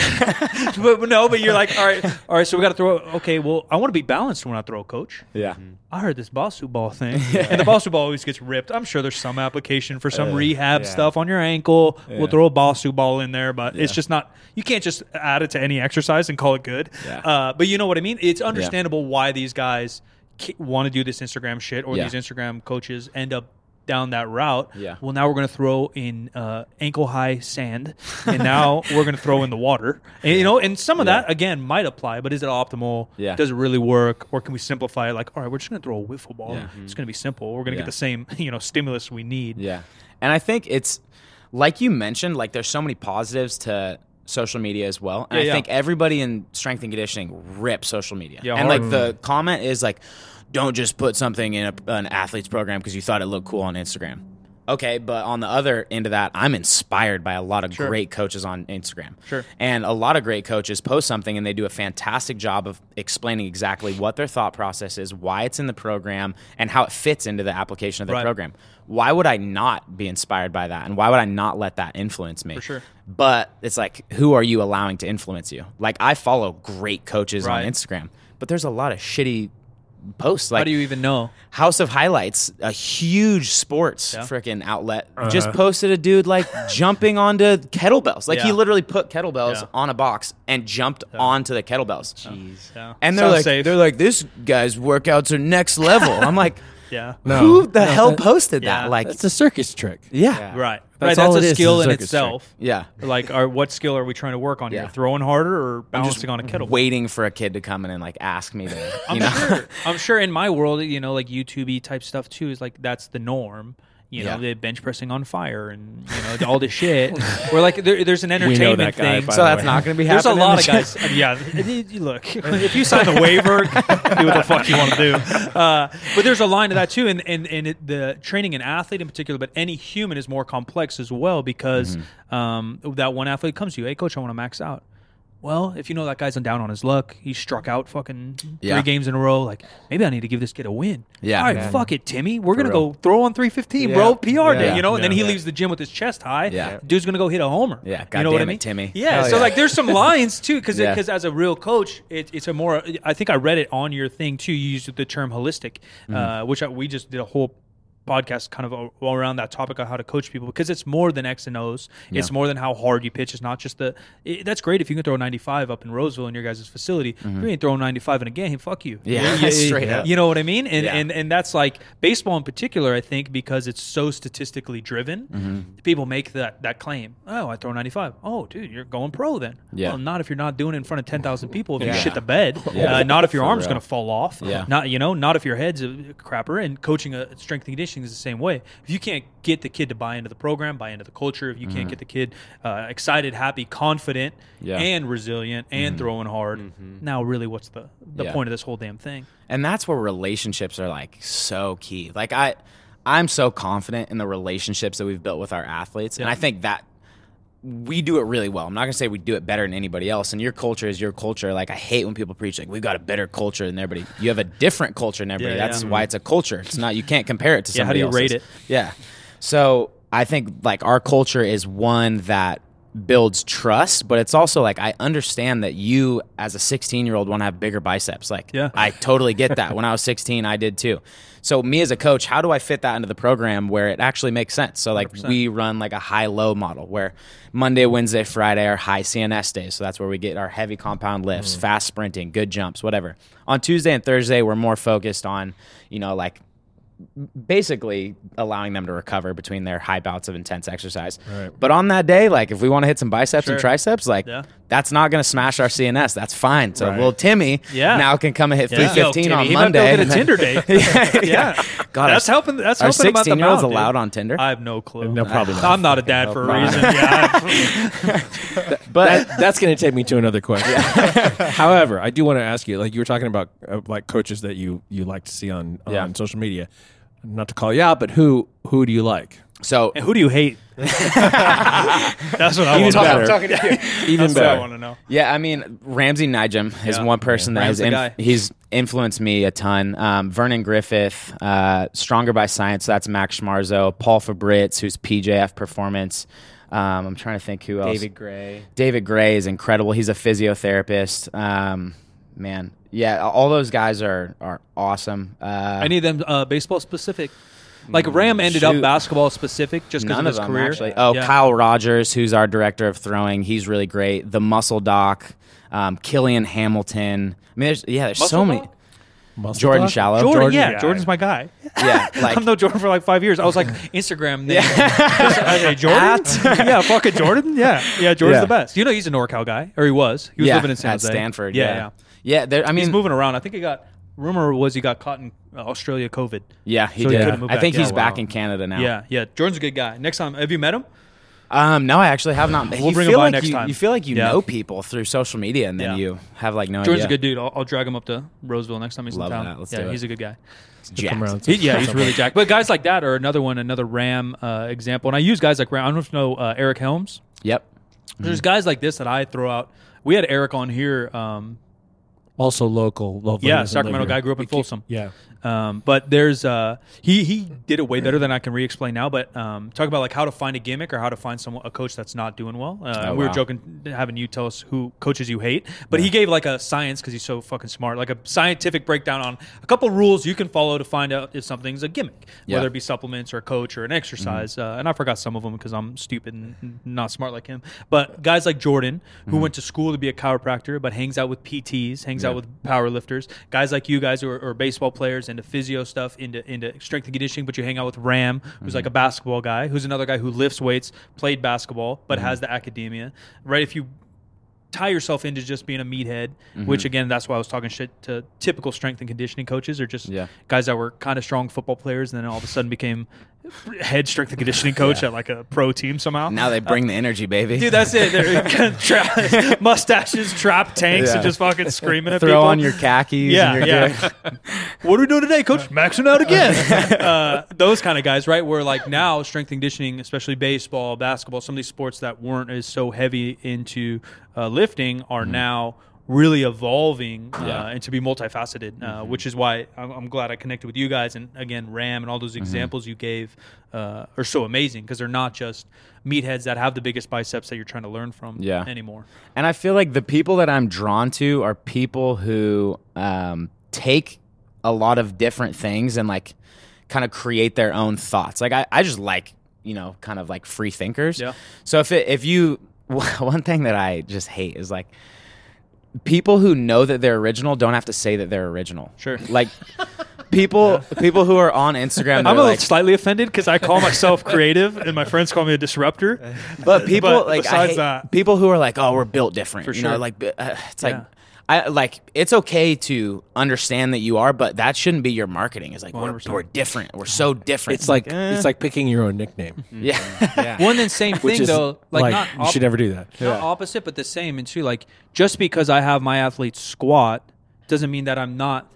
<laughs> but, but no, but you're like, all right, all right. So we got to throw. Okay, well, I want to be balanced when I throw, coach. Yeah. I heard this Bosu ball thing, and the Bosu ball always gets ripped. I'm sure there's some application for some uh, rehab yeah. stuff on your ankle. Yeah. We'll throw a Bosu ball in there, but it's just not. You can't just add it to any exercise and call it good. Yeah. Uh, but you know what I mean. It's understandable why these guys want to do this Instagram shit, or Yeah. these Instagram coaches end up down that route. Yeah. Well, now we're going to throw in uh, ankle high sand, and now <laughs> we're going to throw in the water. And, you know, and some of that again might apply, but is it optimal? Yeah. Does it really work, or can we simplify it? Like, all right, we're just going to throw a wiffle ball. Yeah. It's going to be simple. We're going to Yeah. get the same, <laughs> you know, stimulus we need. Yeah. And I think it's like you mentioned, like there's so many positives to social media as well. And Yeah, I yeah. think everybody in strength and conditioning rips social media. Yeah, and hard. like the comment is like, don't just put something in a, an athlete's program because you thought it looked cool on Instagram. Okay, but on the other end of that, I'm inspired by a lot of Sure. great coaches on Instagram. Sure. And a lot of great coaches post something and they do a fantastic job of explaining exactly what their thought process is, why it's in the program, and how it fits into the application of their Right. program. Why would I not be inspired by that? And why would I not let that influence me? For sure. But it's like, who are you allowing to influence you? Like, I follow great coaches Right. on Instagram, but there's a lot of shitty posts. Like, How do you even know? House of Highlights, a huge sports Yeah. freaking outlet, uh-huh. just posted a dude like <laughs> jumping onto kettlebells. Like he literally put kettlebells Yeah. on a box and jumped onto the kettlebells. Jeez. Yeah. And they're Sounds like, safe. they're like, this guy's workouts are next level. I'm like, <laughs> yeah. No. who the No, hell that- posted Yeah. that? Like, It's a circus trick. yeah, Yeah. Right. That's right. all That's it a is, skill is a in circus itself. yeah. Like, are, what skill are we trying to work on Yeah. here? Throwing harder or I'm balancing on a kettlebell? waiting for a kid to come in and like ask me to, you I'm know, sure. <laughs> I'm sure in my world, you know, like YouTube type stuff too is like that's the norm. You know, Yeah. the bench pressing on fire and you know all this shit. <laughs> Where like there, there's an know entertainment that guy, thing. by so the that's way. not going to be happening. There's a lot in of the- guys. <laughs> yeah, <laughs> it- it- look, if you sign the waiver, do what the fuck you want to do. Uh, but there's a line to that too, and and and it, the training an athlete in particular, but any human is more complex as well because Mm-hmm. um, that one athlete comes to you, hey coach, I want to max out. Well, if you know that guy's down on his luck, he struck out fucking Yeah. three games in a row. Like maybe I need to give this kid a win. Yeah. all right, Yeah. fuck it, Timmy. We're gonna real. go throw on 315, Yeah. bro. PR day, you know. And then he Yeah. leaves the gym with his chest high. Yeah. dude's gonna go hit a homer. Yeah, you know God what I damn it, mean, Timmy. Yeah, Hell so yeah. like there's some <laughs> lines too, because Yeah. because as a real coach, it, it's a more. I think I read it on your thing too. You used the term holistic, Mm-hmm. uh, which I, we just did a whole podcast kind of all around that topic of how to coach people because it's more than X and O's. It's more than how hard you pitch. It's not just the. It, that's great if you can throw 95 up in Roseville in your guys' facility. If you ain't throwing 95 in a game, fuck you. Mm-hmm. Yeah, You- <laughs> you- straight up. You know what I mean? And Yeah. and and that's like baseball in particular. I think because it's so statistically driven, Mm-hmm. people make that that claim. Oh, I throw 95. Oh, dude, you're going pro then. Yeah. Well, not if you're not doing it in front of 10,000 people. If you Yeah. shit the bed. Yeah. <laughs> Uh, not if your For arm's going to fall off. Yeah. Not you know. Not if your head's a crapper. And coaching a strength and conditioning is the same way. If you can't get the kid to buy into the program, buy into the culture. If you can't get the kid uh, excited, happy, confident, Mm-hmm. Yeah. Mm-hmm. and resilient, and throwing hard, now really, what's the the Yeah. point of this whole damn thing? and that's where relationships are like so key like i i'm so confident in the relationships that we've built with our athletes and i think that we do it really well. I'm not going to say we do it better than anybody else. And your culture is your culture. Like i hate when people preach like we've got a better culture than everybody. You have a different culture than everybody. Yeah, that's yeah. why it's a culture. It's not you can't compare it to Yeah, how do somebody you rate it? yeah. So i think like our culture is one that builds trust but it's also like i understand that you as a 16 year old want to have bigger biceps. Like Yeah. i totally get that. When i was 16 i did too so me as a coach how do i fit that into the program where it actually makes sense so like 100%. we run like a high low model where monday wednesday friday are high cns days so that's where we get our heavy compound lifts mm. fast sprinting good jumps whatever on tuesday and thursday we're more focused on you know like basically allowing them to recover between their high bouts of intense exercise. Right. But on that day, like if we want to hit some biceps and triceps, like Yeah. That's not going to smash our CNS. That's fine. So Right. little Timmy Yeah. now can come and hit Yeah. 315 Yo, on Timmy, he might be Monday. able to get a Tinder date. <laughs> yeah, yeah. God, that's our, helping. That's our helping about the 16 year olds amount, dude. allowed on Tinder. I have no clue. No, probably not. I'm not a dad for a reason. Yeah. <laughs> but that, that's going to take me to another question. <laughs> However, I do want to ask you, like you were talking about, uh, like coaches that you you like to see on on Yeah. social media. Not to call you out, but who who do you like? So And who do you hate? <laughs> That's what I want to know. better. talking to you. <laughs> Even That's what I better. want to know. Yeah, I mean Ramsey Nijem is Yeah. one person that Ram's has the inf- he's influenced me a ton. Um, Vernon Griffith, uh, Stronger by Science, that's Max Schmarzo. Paul Fabritz, who's PJF Performance. Um, I'm trying to think who else. David Gray. David Gray is incredible. He's a physiotherapist. Um, man, yeah, all those guys are are awesome. Uh, Any of them uh, baseball specific? Like Ram ended up basketball specific just because of of his them career. actually. Oh, Yeah. Kyle Rogers, who's our director of throwing, he's really great. The Muscle Doc, um, Killian Hamilton. I mean, there's yeah, there's so Muscle many. Doc? Muscle Jordan Dog? Shallow. Jordan, Jordan, yeah, yeah. Jordan's my guy. Yeah, <laughs> like I've known Jordan for like five years. I was like <laughs> Instagram name. Yeah. I say, Jordan? At- <laughs> yeah, fucking Jordan. Yeah, yeah, Jordan's Yeah. the best. You know, he's a NorCal guy, or he was. He was yeah, living in San at Jose. Stanford. Yeah, Yeah, yeah. yeah. there- I mean, He's moving around. I think he got. Rumor was he got caught in uh, Australia COVID. yeah, he so did. couldn't I back. think Yeah, he's wow. back in Canada now. Yeah, yeah. Jordan's a good guy. Next time, have you met him? Um, no, I actually have not. We'll you bring him feel by like next you, time. You feel like you Yeah. know people through social media, and then Yeah. you have like no Jordan's a good dude. I'll, I'll drag him up to Roseville next time he's Love in town. that. Let's yeah, do it. he's a good guy. Jacked. He- yeah, he's really <laughs> jacked. But guys like that are another one, another Ram uh, example. And I use guys like Ram. I don't know if you know uh, Eric Helms. Yep. There's guys like this that I throw out. We had Eric on here. Um, Also local. lovely, yeah, Sacramento guy grew up in Folsom. Yeah. Um, but there's uh, he he did it way better than I can re-explain now. But um, talk about like how to find a gimmick or how to find someone a coach that's not doing well. Uh, Oh, we were wow. joking having you tell us who coaches you hate, but he gave like a science because he's so fucking smart, like a scientific breakdown on a couple rules you can follow to find out if something's a gimmick, Yeah. whether it be supplements or a coach or an exercise. Uh, and I forgot some of them because I'm stupid and not smart like him. But guys like Jordan, who went to school to be a chiropractor but hangs out with PTs, hangs out with power lifters, guys like you guys who are, are baseball players into physio stuff, into into strength and conditioning, but you hang out with Ram, who's like mm-hmm. a basketball guy, who's another guy who lifts weights, played basketball, but mm-hmm. has the academia. Right? If you tie yourself into just being a meathead, mm-hmm. which again, that's why I was talking shit to typical strength and conditioning coaches, or just Yeah. guys that were kind of strong football players, and then all of a sudden became head strength and conditioning coach at like a pro team somehow. Now they bring the energy, baby. Dude, that's it. They're <laughs> tra- mustaches, trap tanks, and just fucking screaming at Throw people. on your khakis. yeah, yeah. <laughs> what are we doing today, Coach? Maxing out again. <laughs> uh, <laughs> those kind of guys, right? Where like now strength and conditioning, especially baseball, basketball, some of these sports that weren't as so heavy into uh, lifting are now really evolving uh, Yeah. and to be multifaceted, uh, which is why I'm, I'm glad I connected with you guys. And again, Ram and all those examples you gave uh, are so amazing because they're not just meatheads that have the biggest biceps that you're trying to learn from Yeah. anymore. And I feel like the people that I'm drawn to are people who um, take a lot of different things and like kind of create their own thoughts. Like I, I just like you know kind of like free thinkers. Yeah. So if it, if you <laughs> one thing that I just hate is like people who know that they're original don't have to say that they're original. Sure. Like <laughs> people people who are on Instagram. I'm a little like, slightly offended because I call myself creative, and my friends call me a disruptor. But people But like hate- that- people who are like, oh, we're built different. For you sure. know, like uh, it's like. Yeah. I like it's okay to understand that you are, but that shouldn't be your marketing. It's like we're, we're different. We're so different. It's like eh. it's like picking your own nickname, yeah, Yeah. <laughs> One and same thing is though, like, like, not you should never do that. not opposite, but the same. And two, like just because I have my athletes squat doesn't mean that I'm not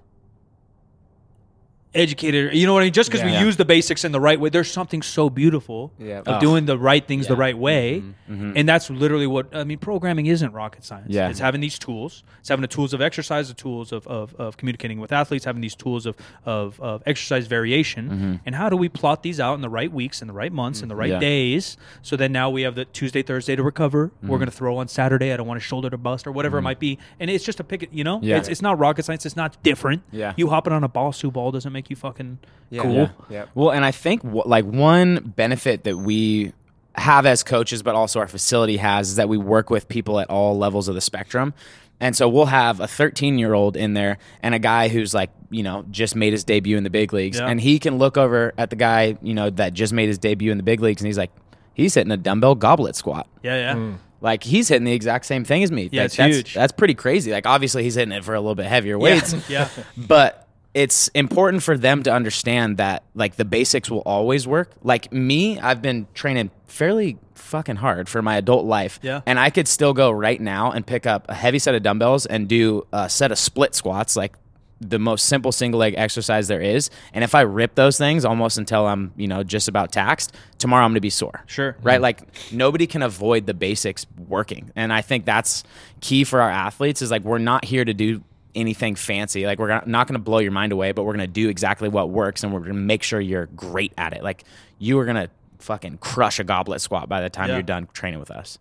educated. You know what I mean? Just because Yeah. we use the basics in the right way, there's something so beautiful Yeah. of Oh. doing the right things the right way. Mm-hmm. Mm-hmm. And that's literally what I mean. Programming isn't rocket science. Yeah. It's having these tools. It's having the tools of exercise, the tools of, of, of communicating with athletes, having these tools of, of, of exercise variation. Mm-hmm. And how do we plot these out in the right weeks, in the right months, in the right Yeah. days? So then now we have the Tuesday, Thursday to recover. We're going to throw on Saturday. I don't want a shoulder to bust or whatever it might be. And it's just a pick, you know? Yeah. It's, it's not rocket science. It's not different. Yeah. You hopping on a Bosu ball doesn't make you fucking Yeah. cool. Yeah. Yeah. Well, and I think wh- like one benefit that we have as coaches, but also our facility has, is that we work with people at all levels of the spectrum. And so we'll have a 13 year old in there and a guy who's like, you know, just made his debut in the big leagues. Yeah. And he can look over at the guy, you know, that just made his debut in the big leagues and he's like, he's hitting a dumbbell goblet squat. Yeah, yeah. Hmm. Like he's hitting the exact same thing as me. Yeah, Like, it's that's, huge. That's pretty crazy. Like obviously he's hitting it for a little bit heavier weights. <laughs> Yeah. but it's important for them to understand that like the basics will always work. Like me, I've been training fairly fucking hard for my adult life. Yeah. And I could still go right now and pick up a heavy set of dumbbells and do a set of split squats like the most simple single leg exercise there is. And if I rip those things almost until I'm, you know, just about taxed, tomorrow I'm going to be sore. Sure. Right? Like nobody can avoid the basics working. And I think that's key for our athletes is like we're not here to do anything fancy. Like we're not going to blow your mind away, but we're going to do exactly what works and we're going to make sure you're great at it. Like you are going to fucking crush a goblet squat by the time Yeah. you're done training with us.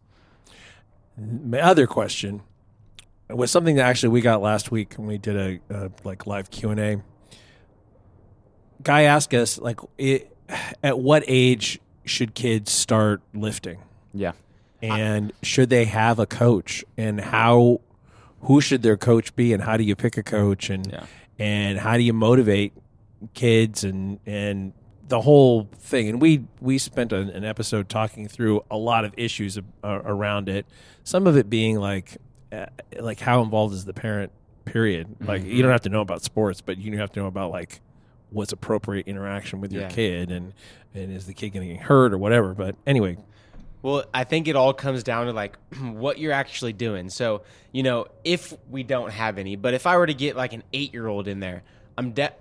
My other question was something that actually we got last week when we did a, a like live Q and A. Guy asked us like, it, at what age should kids start lifting, Yeah. and should they have a coach, and how, who should their coach be, and how do you pick a coach, and Yeah. and how do you motivate kids, and and the whole thing. And we we spent an, an episode talking through a lot of issues around it. Some of it being like uh, like how involved is the parent period like you don't have to know about sports but you have to know about like what's appropriate interaction with your Yeah. kid and and is the kid getting hurt or whatever but anyway Well, I think it all comes down to like <clears throat> what you're actually doing. So, you know, if we don't have any, but if I were to get like an eight year old in there, I'm de-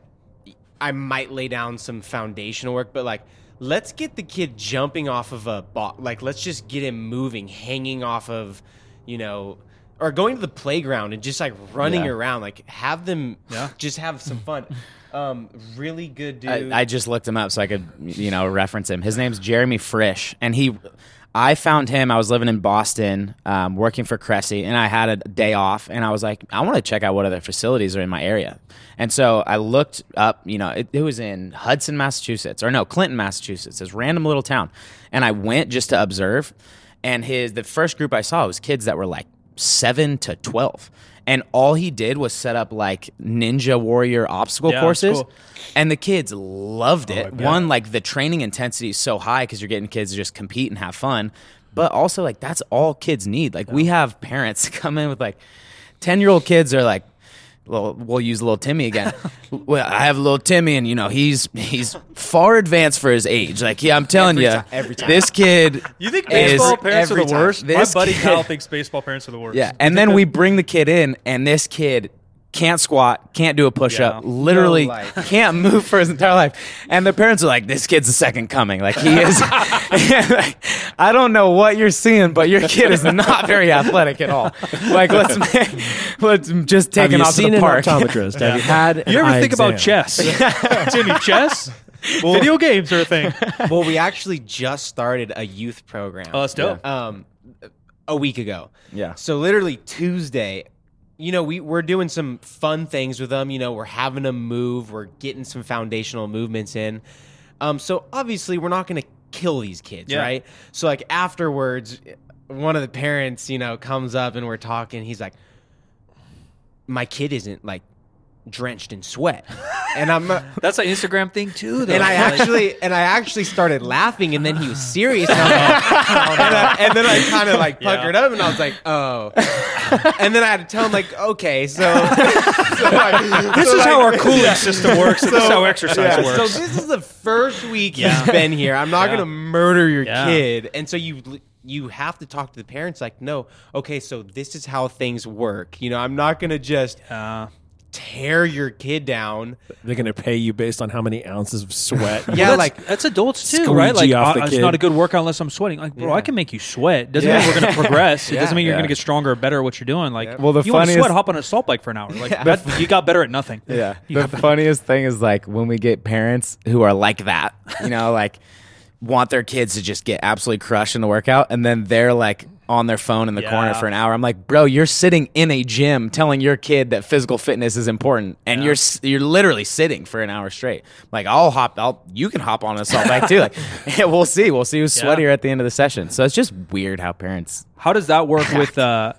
I might lay down some foundational work, but like let's get the kid jumping off of a box. Like let's just get him moving, hanging off of, you know, or going to the playground and just like running Yeah. around. Like have them Yeah. <laughs> just have some fun. Um, really good dude. I, I just looked him up so I could, you know, reference him. His name's Jeremy Frisch, and he, I found him. I was living in Boston, um, working for Cressy, and I had a day off, and I was like, I want to check out what other facilities are in my area, and so I looked up. You know, it, it was in Hudson, Massachusetts, or no, Clinton, Massachusetts, this random little town, and I went just to observe. And his the first group I saw was kids that were like seven to twelve. And all he did was set up like Ninja Warrior obstacle Yeah, courses. cool. And the kids loved oh, it. I bet. One, like the training intensity is so high because you're getting kids to just compete and have fun. But also, like, that's all kids need. Like, we have parents <laughs> come in with like 10 year old kids are like, well, we'll use little Timmy again. <laughs> well, I have little Timmy, and you know he's he's far advanced for his age. Like, yeah, I'm telling Every you, ti- every time. this kid. <laughs> You think is- baseball parents are the time. worst? This My buddy kid- Kyle thinks baseball parents are the worst. <laughs> Yeah, and then we bring the kid in, and this kid can't squat, can't do a push up, Yeah. literally No <laughs> can't move for his entire life. And the parents are like, "This kid's the second coming." Like he is. <laughs> like, I don't know what you're seeing, but your kid is not very athletic at all. Like let's <laughs> make, let's just take have him you out to seen the an park. optometrist have you had an You ever eye think about chess? Timmy, chess? Video games are a thing. well, we actually just started a youth program. Oh, that's dope. Um, a week ago. Yeah. So literally Tuesday, you know, we we're doing some fun things with them. You know, we're having them move. We're getting some foundational movements in. Um, so obviously we're not going to kill these kids, Yeah. right? So like afterwards, one of the parents, you know, comes up and we're talking. He's like, "My kid isn't like drenched in sweat," <laughs> and I'm. not That's an Instagram thing too. Though. and I actually and I actually started laughing, and then he was serious, and, I was like, and, I- and then I kind of like Yeah. puckered up, and I was like, oh, <laughs> and then I had to tell him like, okay, so, <laughs> so like, this so is how our cooling system works. and this is how exercise yeah, works. So this is the first week Yeah. he's been here. I'm not Yeah. gonna murder your Yeah. kid, and so you you have to talk to the parents like, no, okay, so this is how things work. You know, I'm not gonna just Uh, tear your kid down. they're going to pay you based on how many ounces of sweat <laughs> Yeah, that's, like that's adults too, right? Like, off uh, the it's kid. not a good workout unless I'm sweating. Like, bro, Yeah. I can make you sweat. Doesn't Yeah. mean we're going <laughs> to progress. It doesn't mean you're Yeah. going to get stronger or better at what you're doing. Like, Yeah. Well, the you want to funniest- sweat, hop on a salt bike for an hour. Like, that, you got better at nothing. Yeah. You The funniest thing is like when we get parents who are like that, you know, like want their kids to just get absolutely crushed in the workout, and then they're like on their phone in the corner for an hour. I'm like, bro, you're sitting in a gym telling your kid that physical fitness is important, and you're you're literally sitting for an hour straight. Like, I'll hop, I'll you can hop on a salt bike too. Like, <laughs> <laughs> yeah, we'll see, we'll see who's Yeah. sweatier at the end of the session. So it's just weird how parents. How does that work <laughs> with? Uh,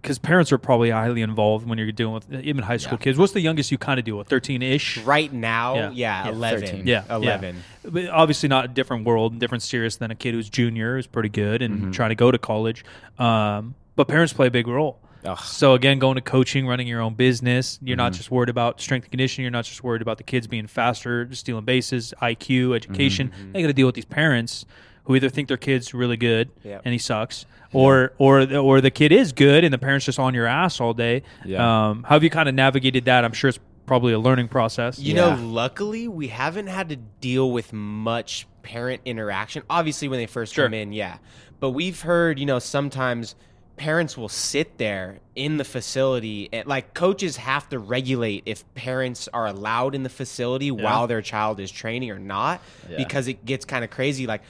Because parents are probably highly involved when you're dealing with even high school Yeah. kids. What's the youngest you kind of deal with? Thirteen ish. Right now, Yeah. yeah, Yeah, 11. 13. Yeah, 11. yeah. But obviously, not a different world, different serious than a kid who's junior, is pretty good and Mm-hmm. trying to go to college. Um, but parents play a big role. Ugh. So again, going to coaching, running your own business, you're Mm-hmm. not just worried about strength and conditioning. You're not just worried about the kids being faster, stealing bases, IQ, education. Mm-hmm. They got to deal with these parents who either think their kid's really good Yep. and he sucks, or or the- or the kid is good and the parents just on your ass all day. Yeah. Um, how have you kind of navigated that? I'm sure it's probably a learning process. You Yeah. know, luckily we haven't had to deal with much parent interaction. Obviously, when they first Sure. come in, yeah. But we've heard, you know, sometimes parents will sit there in the facility and like coaches have to regulate if parents are allowed in the facility while their child is training or not Yeah. because it gets kind of crazy like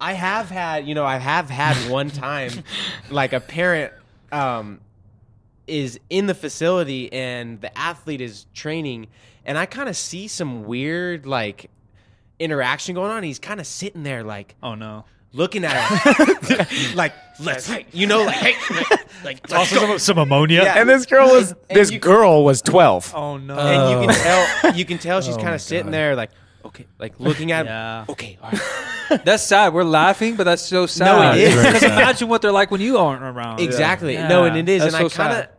I have had, you know, I have had <laughs> one time like a parent um is in the facility and the athlete is training and I kind of see some weird like interaction going on. He's kind of sitting there like Oh no. looking at <laughs> her like let's you know like hey <laughs> like let's go. some, some ammonia. Yeah. And this girl was And this you- girl was twelve. Oh no. and you can Oh. tell you can tell she's Oh kind of sitting God. there like okay like looking at <laughs> Yeah. okay all right. That's sad. We're laughing, but that's so sad. No, it is. Because imagine what they're like when you aren't around. exactly Yeah. no and it is That's and I so kind sad. of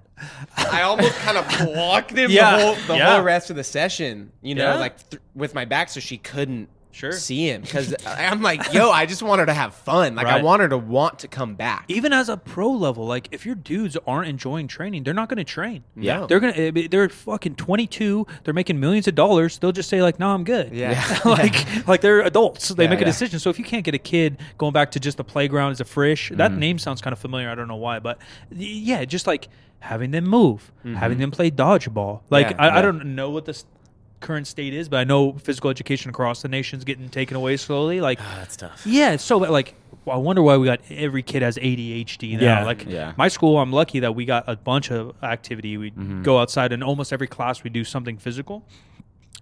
<laughs> I almost kind of blocked him Yeah. the whole the Yeah. whole rest of the session you know Yeah. like th- with my back so she couldn't Sure. see him because <laughs> I'm like yo I just want her to have fun like I want her to want to come back Even as a pro level, like if your dudes aren't enjoying training, they're not going to train. Yeah. they're gonna. eh, They're fucking twenty two. They're making millions of dollars. They'll just say like, "No, I'm good." <laughs> Yeah. like like they're adults. They Yeah, make a yeah. decision. So if you can't get a kid going back to just the playground as a Frisch, that name sounds kind of familiar. I don't know why, but yeah, just like having them move, having them play dodgeball. Like Yeah, I, I don't know what this current state is, but I know physical education across the nation's getting taken away slowly. Like oh, That's tough. yeah, it's so like I wonder why we got every kid has ADHD now. Yeah. Like Yeah. my school, I'm lucky that we got a bunch of activity. We Mm-hmm. go outside, and almost every class we do something physical.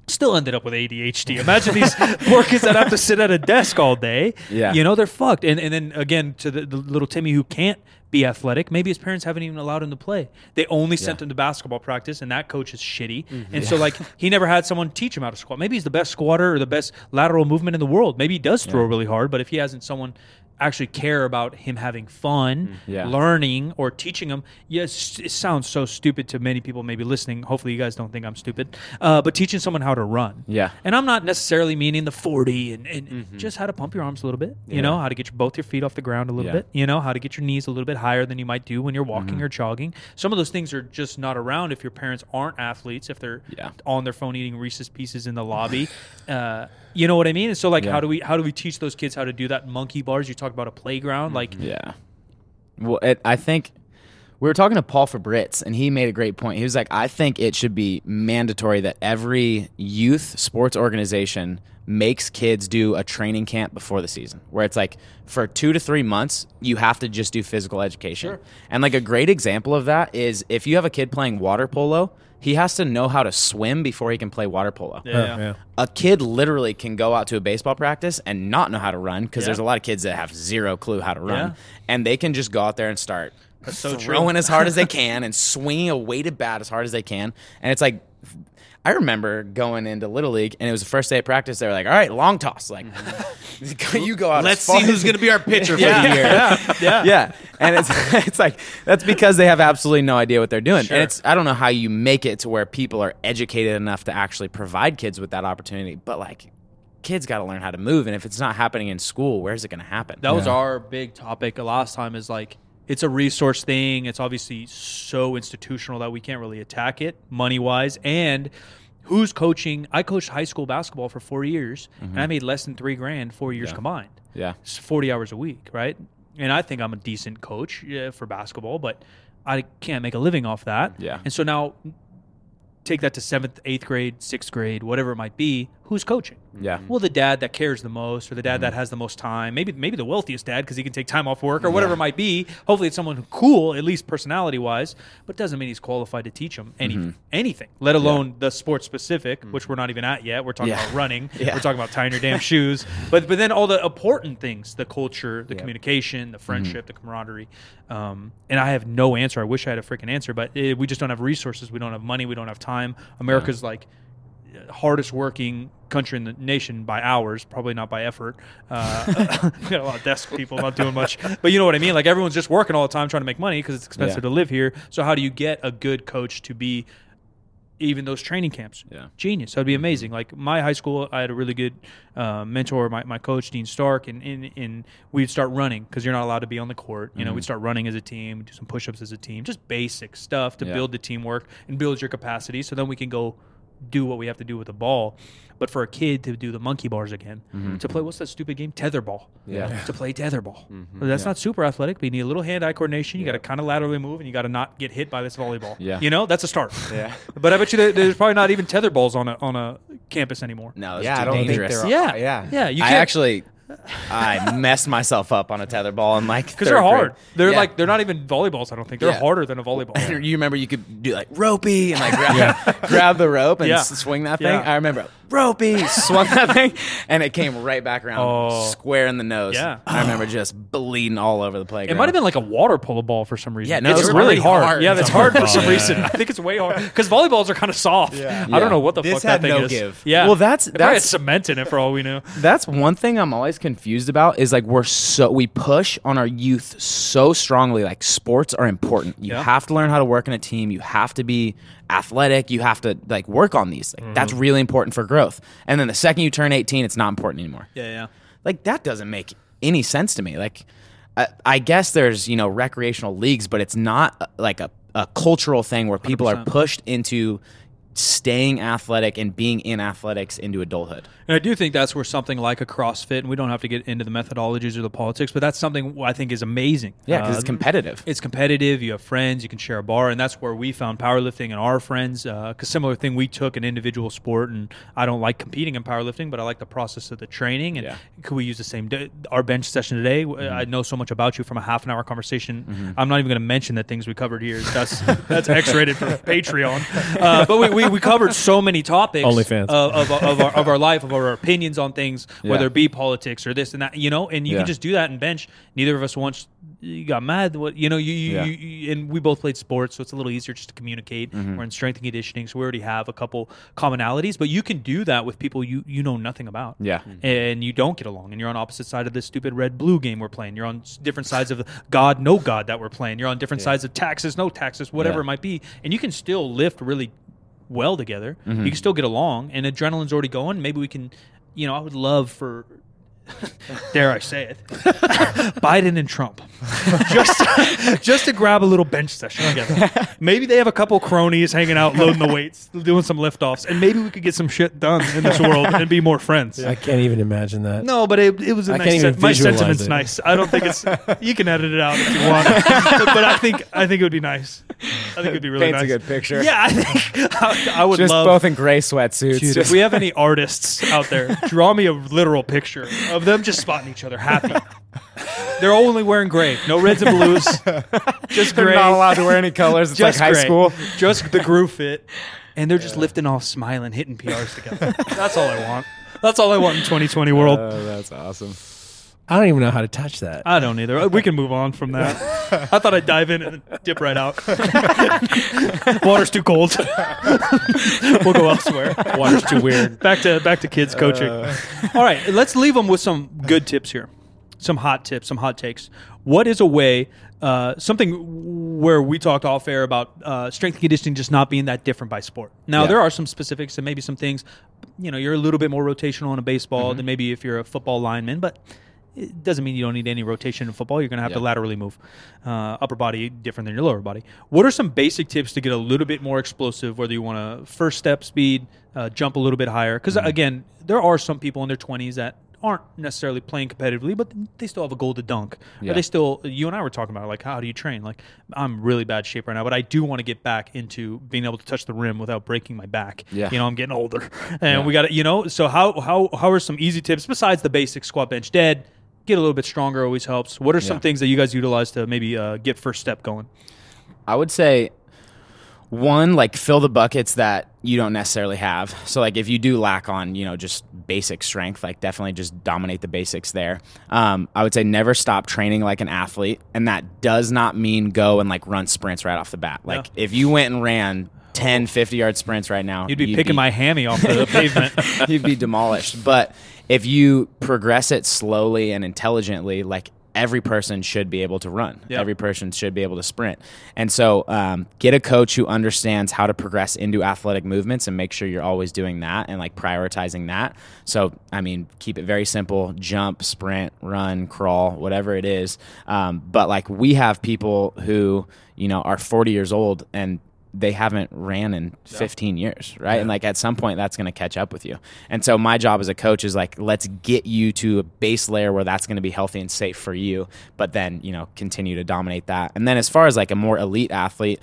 Still ended up with ADHD. Imagine these <laughs> poor kids that have to sit at a desk all day. Yeah. you know they're fucked. And and then again to the, the little Timmy who can't be athletic. Maybe his parents haven't even allowed him to play. They only sent him to basketball practice, and that coach is shitty. Mm-hmm. And so like he never had someone teach him how to squat. Maybe he's the best squatter or the best lateral movement in the world. Maybe he does throw really hard, but if he hasn't someone actually care about him having fun, Yeah. learning, or teaching him, yes, it sounds so stupid to many people maybe listening. Hopefully, you guys don't think I'm stupid. Uh, but teaching someone how to run, Yeah. and I'm not necessarily meaning the 40 and, and just how to pump your arms a little bit. You know, how to get your, both your feet off the ground a little Yeah. bit. You know, how to get your knees a little bit higher than you might do when you're walking Mm-hmm. or jogging. Some of those things are just not around if your parents aren't athletes, if they're Yeah. on their phone eating Reese's Pieces in the lobby. <laughs> uh, you know what I mean? And so, like, Yeah. how do we how do we teach those kids how to do that? Monkey bars. You talk about a playground, like. Yeah. Well, it, I think we were talking to Paul Fabritz, and he made a great point. He was like, I think it should be mandatory that every youth sports organization makes kids do a training camp before the season, where it's like for two to three months, you have to just do physical education. And like a great example of that is if you have a kid playing water polo, he has to know how to swim before he can play water polo Yeah. yeah. a kid literally can go out to a baseball practice and not know how to run because Yeah. there's a lot of kids that have zero clue how to run, Yeah. and they can just go out there and start so true. throwing as hard as they can and swinging a weighted bat as hard as they can, and it's like. I remember going into Little League, and it was the first day of practice. They were like, "All right, long toss. Like, <laughs> you go out. let's as far see who's going to be our pitcher for the year yeah, yeah. <laughs> yeah, and it's <laughs> it's like that's because they have absolutely no idea what they're doing. Sure. And it's I don't know how you make it to where people are educated enough to actually provide kids with that opportunity, but like kids got to learn how to move, and if it's not happening in school, where's it going to happen? That was Yeah. our big topic last time. Is like it's a resource thing. It's obviously so institutional that we can't really attack it money wise. And who's coaching? I coached high school basketball for four years, and mm-hmm. I made less than three grand four years Yeah. combined. yeah, It's forty hours a week, right? And I think I'm a decent coach yeah, for basketball, but I can't make a living off that. Yeah. And so now take that to seventh, eighth grade, sixth grade, whatever it might be. Who's coaching? yeah, Well, the dad that cares the most, or the dad that has the most time, maybe maybe the wealthiest dad because he can take time off work or whatever it might be. Hopefully, it's someone cool, at least personality wise, but it doesn't mean he's qualified to teach them any anything, let alone the sport specific, which we're not even at yet. We're talking Yeah. about running, <laughs> Yeah. we're talking about tying your damn shoes, <laughs> but but then all the important things, the culture, the communication, the friendship, the camaraderie, um, and I have no answer. I wish I had a freaking answer, but eh, we just don't have resources. We don't have money. We don't have time. America's like hardest working country in the nation by hours, probably not by effort. Uh, <laughs> we got a lot of desk people not doing much, but you know what I mean. Like everyone's just working all the time trying to make money because it's expensive Yeah. to live here. So how do you get a good coach to be even those training camps? Yeah. Genius. That'd be amazing. Like my high school, I had a really good uh, mentor, my, my coach Dean Stark, and, and, and we'd start running because you're not allowed to be on the court. You know, we'd start running as a team, do some push-ups as a team, just basic stuff to Yeah. build the teamwork and build your capacity. So then we can go do what we have to do with the ball. But for a kid to do the monkey bars again, mm-hmm. to play what's that stupid game? Tetherball. Yeah. To play tetherball. Mm-hmm. That's not super athletic, but you need a little hand eye coordination. You got to kind of laterally move and you got to not get hit by this volleyball. Yeah. You know, that's a start. Yeah. <laughs> But I bet you there- there's probably not even tether balls on a on a campus anymore. No, it's Yeah, too I don't think dangerous. they're- Yeah. yeah. Yeah. You I can't, actually, I messed myself up on a tetherball and like because they're hard. grade. They're Yeah. like they're not even volleyballs. I don't think they're Yeah. harder than a volleyball. <laughs> you remember you could do like ropey and like <laughs> grab, grab the rope and swing that thing. I remember ropey <laughs> swung that thing and it came right back around Oh. square in the nose. Yeah. I remember just bleeding all over the playground. It might have been like a water polo ball for some reason. Yeah, no, it's it's really really hard. hard. Yeah, that's It's hard hard for some ball, reason. I think it's way hard because volleyballs are kind of soft. Yeah. I don't know what the This fuck that had thing no is. give. Yeah, Well, that's- It probably had that's- cement in it for all we know. That's one thing I'm always confused about is like we're so we push on our youth so strongly like sports are important. You Yeah. have to learn how to work in a team. You have to be athletic. You have to like work on these. Like that's really important for growth. And then the second you turn 18, it's not important anymore. Yeah, yeah. Like that doesn't make any sense to me. Like I, I guess there's, you know, recreational leagues, but it's not uh, like a, a cultural thing where people are 100%. pushed into staying athletic and being in athletics into adulthood. And I do think that's where something like a CrossFit, and we don't have to get into the methodologies or the politics, but that's something I think is amazing. Yeah, because Uh, it's competitive. It's competitive. You have friends. You can share a bar, and that's where we found powerlifting and our friends. Because similar thing, we took an individual sport, and I don't like competing in powerlifting, but I like the process of the training. And Yeah. could we use the same day? Our bench session today. I know so much about you from a half an hour conversation. I'm not even going to mention the things we covered here. That's <laughs> that's X-rated for Patreon. Uh, but we, we, we covered so many topics. OnlyFans. of, of, of, our, of our life, of our opinions on things, whether it be politics or this and that, you know, and you Yeah. can just do that in bench. Neither of us once you got mad. What you know, you, you, Yeah. you, you and we both played sports, so it's a little easier just to communicate. Mm-hmm. We're in strength and conditioning, so we already have a couple commonalities. But you can do that with people you you know nothing about. Yeah. and you don't get along, and you're on opposite side of this stupid red blue game we're playing. You're on different sides of God no God that we're playing. You're on different sides of taxes no taxes, whatever Yeah. it might be, and you can still lift really well together. Mm-hmm. You can still get along, and adrenaline's already going. Maybe we can, you know, I would love for, <laughs> dare I say it, <laughs> Biden and Trump, <laughs> just just to grab a little bench session together. Maybe they have a couple cronies hanging out, loading the weights, doing some liftoffs, and maybe we could get some shit done in this world and be more friends. I can't even imagine that. No, but it, it was a I nice. can't sen- my sentiment's it. nice. I don't think it's. You can edit it out if you want, but, but I think I think it would be nice. I think it would be really Paints nice. a good picture. Yeah, I think I, I would Just love. both in gray sweatsuits. Dude, just if we have any artists out there, draw me a literal picture of them just spotting each other happy. They're only wearing gray, no reds and blues, just they're not allowed to wear any colors. It's just like high gray. school. just the groove fit, and they're just lifting off, smiling, hitting PRs together. That's all I want. That's all I want in 2020 world. Oh, that's awesome. I don't even know how to touch that. I don't either. We can move on from that. <laughs> I thought I'd dive in and dip right out. <laughs> Water's too cold. <laughs> we'll go elsewhere. Water's too weird. Back to back to kids coaching. All right, let's leave them with some good tips here. Some hot tips, some hot takes. What is a way, uh, something where we talked off air about uh, strength and conditioning just not being that different by sport? Now, Yeah. there are some specifics and maybe some things, you know, you're a little bit more rotational in a baseball Mm-hmm. than maybe if you're a football lineman, but it doesn't mean you don't need any rotation in football. You're going to have to laterally move. Uh, upper body different than your lower body. What are some basic tips to get a little bit more explosive, whether you want to first step speed, uh, jump a little bit higher? Because, Mm-hmm. again, there are some people in their 20s that aren't necessarily playing competitively, but they still have a goal to dunk. Yeah. Or they still, you and I were talking about, like, how do you train? Like, I'm really bad shape right now, but I do want to get back into being able to touch the rim without breaking my back. Yeah. You know, I'm getting older. <laughs> And Yeah. we got to, you know, so how, how, how are some easy tips besides the basic squat, bench, dead? Get a little bit stronger always helps. What are some Yeah. things that you guys utilize to maybe uh, get first step going? I would say one like fill the buckets that you don't necessarily have. So like if you do lack on, you know, just basic strength, like definitely just dominate the basics there. Um, I would say never stop training like an athlete, and that does not mean go and like run sprints right off the bat. Like if you went and ran 10, 50 yard sprints right now, You'd be picking my hammy off the <laughs> pavement. <laughs> you'd be demolished. But if you progress it slowly and intelligently, like every person should be able to run. Yeah. Every person should be able to sprint. And so um, get a coach who understands how to progress into athletic movements and make sure you're always doing that and like prioritizing that. So, I mean, keep it very simple jump, sprint, run, crawl, whatever it is. Um, but like we have people who, you know, are 40 years old and they haven't ran in 15 years, right? And like at some point that's going to catch up with you. And so my job as a coach is like let's get you to a base layer where that's going to be healthy and safe for you, but then, you know, continue to dominate that. And then as far as like a more elite athlete,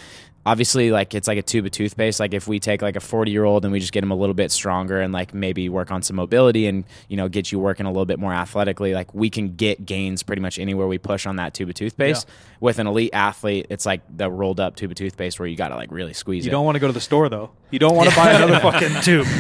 obviously like it's like a tube of toothpaste like if we take like a 40 year old and we just get him a little bit stronger and like maybe work on some mobility and you know get you working a little bit more athletically like we can get gains pretty much anywhere we push on that tube of toothpaste with an elite athlete it's like the rolled up tube of toothpaste where you got to like really squeeze You it don't want to go to the store though. You don't want to buy another <laughs> fucking tube. <laughs>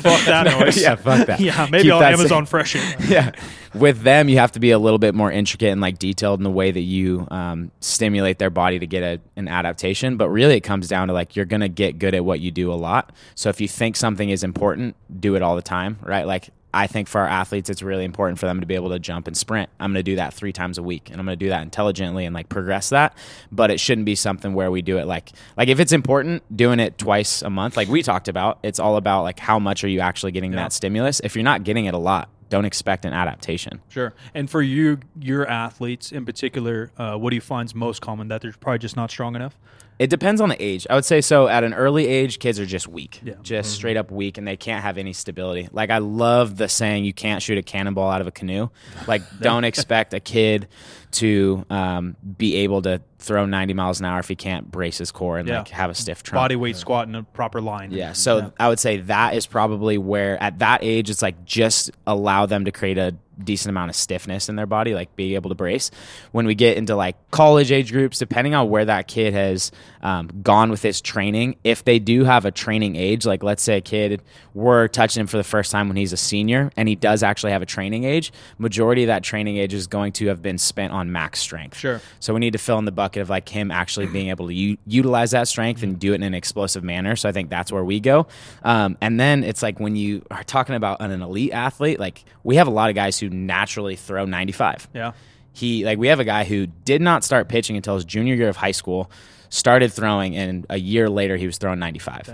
fuck that noise. yeah fuck that Yeah, maybe Keep on Amazon. Fresh <laughs> yeah. With them, you have to be a little bit more intricate and like detailed in the way that you um, stimulate their body to get a, an adaptation. But really, it comes down to like you're gonna get good at what you do a lot. So if you think something is important, do it all the time, right? Like I think for our athletes, it's really important for them to be able to jump and sprint. I'm going to do that three times a week, and I'm going to do that intelligently and like progress that. But it shouldn't be something where we do it like like if it's important, doing it twice a month, like we talked about. It's all about like how much are you actually getting that stimulus. If you're not getting it a lot, don't expect an adaptation. Sure. And for you, your athletes in particular, uh, what do you find is most common that they're probably just not strong enough? It depends on the age. I would say so. At an early age, kids are just weak, Yeah. Mm-hmm. just straight up weak, and they can't have any stability. Like I love the saying, "You can't shoot a cannonball out of a canoe." Like, <laughs> don't expect a kid to um, be able to throw 90 miles an hour if he can't brace his core and Yeah. like have a stiff trunk. Body weight squat in a proper line. Yeah. So I would say that is probably where at that age it's like just allow them to create a decent amount of stiffness in their body, like being able to brace. When we get into like college age groups, depending on where that kid has um, gone with his training, if they do have a training age, like let's say a kid we're touching him for the first time when he's a senior and he does actually have a training age, majority of that training age is going to have been spent on max strength. Sure. So we need to fill in the bucket of like him actually being able to u- utilize that strength and do it in an explosive manner. So I think that's where we go. Um, and then it's like when you are talking about an, an elite athlete, like we have a lot of guys who naturally throw 95. Yeah. He like we have a guy who did not start pitching until his junior year of high school. Started throwing, and a year later he was throwing 95.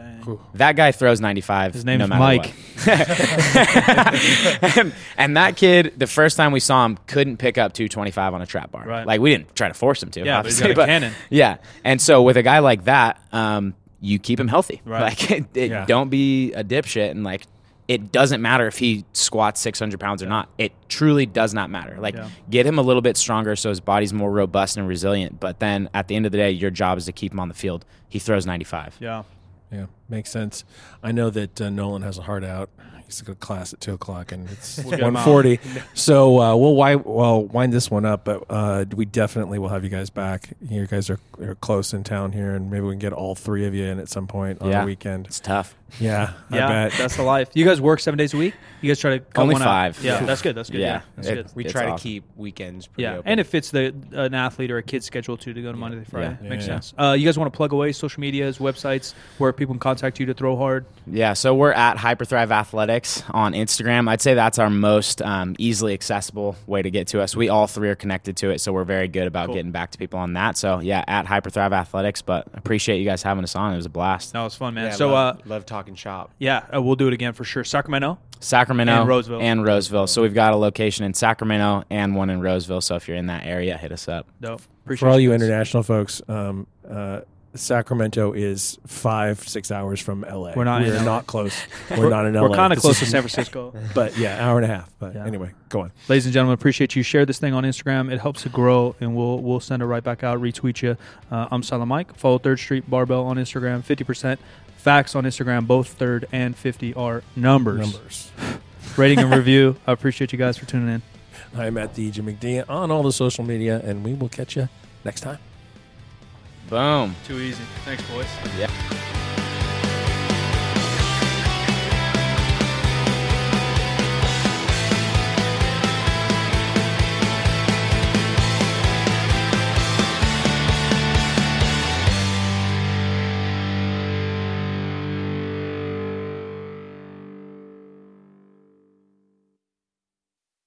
That guy throws 95. His name's no matter Mike. <laughs> and, and that kid, the first time we saw him, couldn't pick up 225 on a trap bar. Right. Like we didn't try to force him to. Yeah, but he's obviously, got a cannon. Yeah, and so with a guy like that, um, you keep him healthy. Right. <laughs> Like, it, it- Yeah. don't be a dipshit and like. It doesn't matter if he squats 600 pounds or not. It truly does not matter. Like, Yeah. get him a little bit stronger so his body's more robust and resilient. But then at the end of the day, your job is to keep him on the field. He throws 95. Yeah. Yeah, makes sense. I know that uh, Nolan has a heart out. He's to go to class at two o'clock, and it's <laughs> We'll get him one forty. So uh, we'll wind, well wind this one up, but uh, we definitely will have you guys back. You guys are, are close in town here, and maybe we can get all three of you in at some point on Yeah. the weekend. It's tough. Yeah, Yeah. I bet. That's the life. You guys work seven days a week? You guys try to cut Only one out? five. Yeah, Yeah. that's good. That's good. Yeah. Yeah. That's It- good. We It's try to awesome. keep weekends pretty Yeah, open. and if it's the an athlete or a kid's schedule too to go to Monday through Friday, Yeah. makes Yeah. sense. Uh, you guys want to plug away social medias, websites where people can contact you to throw hard? Yeah, so we're at Hyperthrive Athletics on Instagram. I'd say that's our most um, easily accessible way to get to us. We all three are connected to it, so we're very good about Cool. getting back to people on that. So yeah, at Hyperthrive Athletics. But appreciate you guys having us on. It was a blast. No, it was fun, man. Yeah, so, love, uh, love talking shop. yeah, uh, we'll do it again for sure. Sacramento. Sacramento And Roseville. and Roseville. So we've got a location in Sacramento and one in Roseville. So if you're in that area, hit us up. Dope. Appreciate For all you guys. international folks, um, uh, Sacramento is five six hours from LA. We're not We're LA. not close. <laughs> We're, not in LA. We're kind of close to <laughs> San Francisco. but yeah, hour and a half. But Yeah. anyway, go on. Ladies and gentlemen, appreciate you. Share this thing on Instagram. It helps to grow, and we'll we'll send it right back out. Retweet you. Uh, I'm Silent Mike. Follow Third Street Barbell on Instagram. Fifty percent facts on Instagram. Both third and fifty are numbers. Numbers. <laughs> Rating and review. I appreciate you guys for tuning in. I'm at the Jim McD on all the social media, and we will catch you next time. Boom. Too easy. Thanks, boys. Yeah.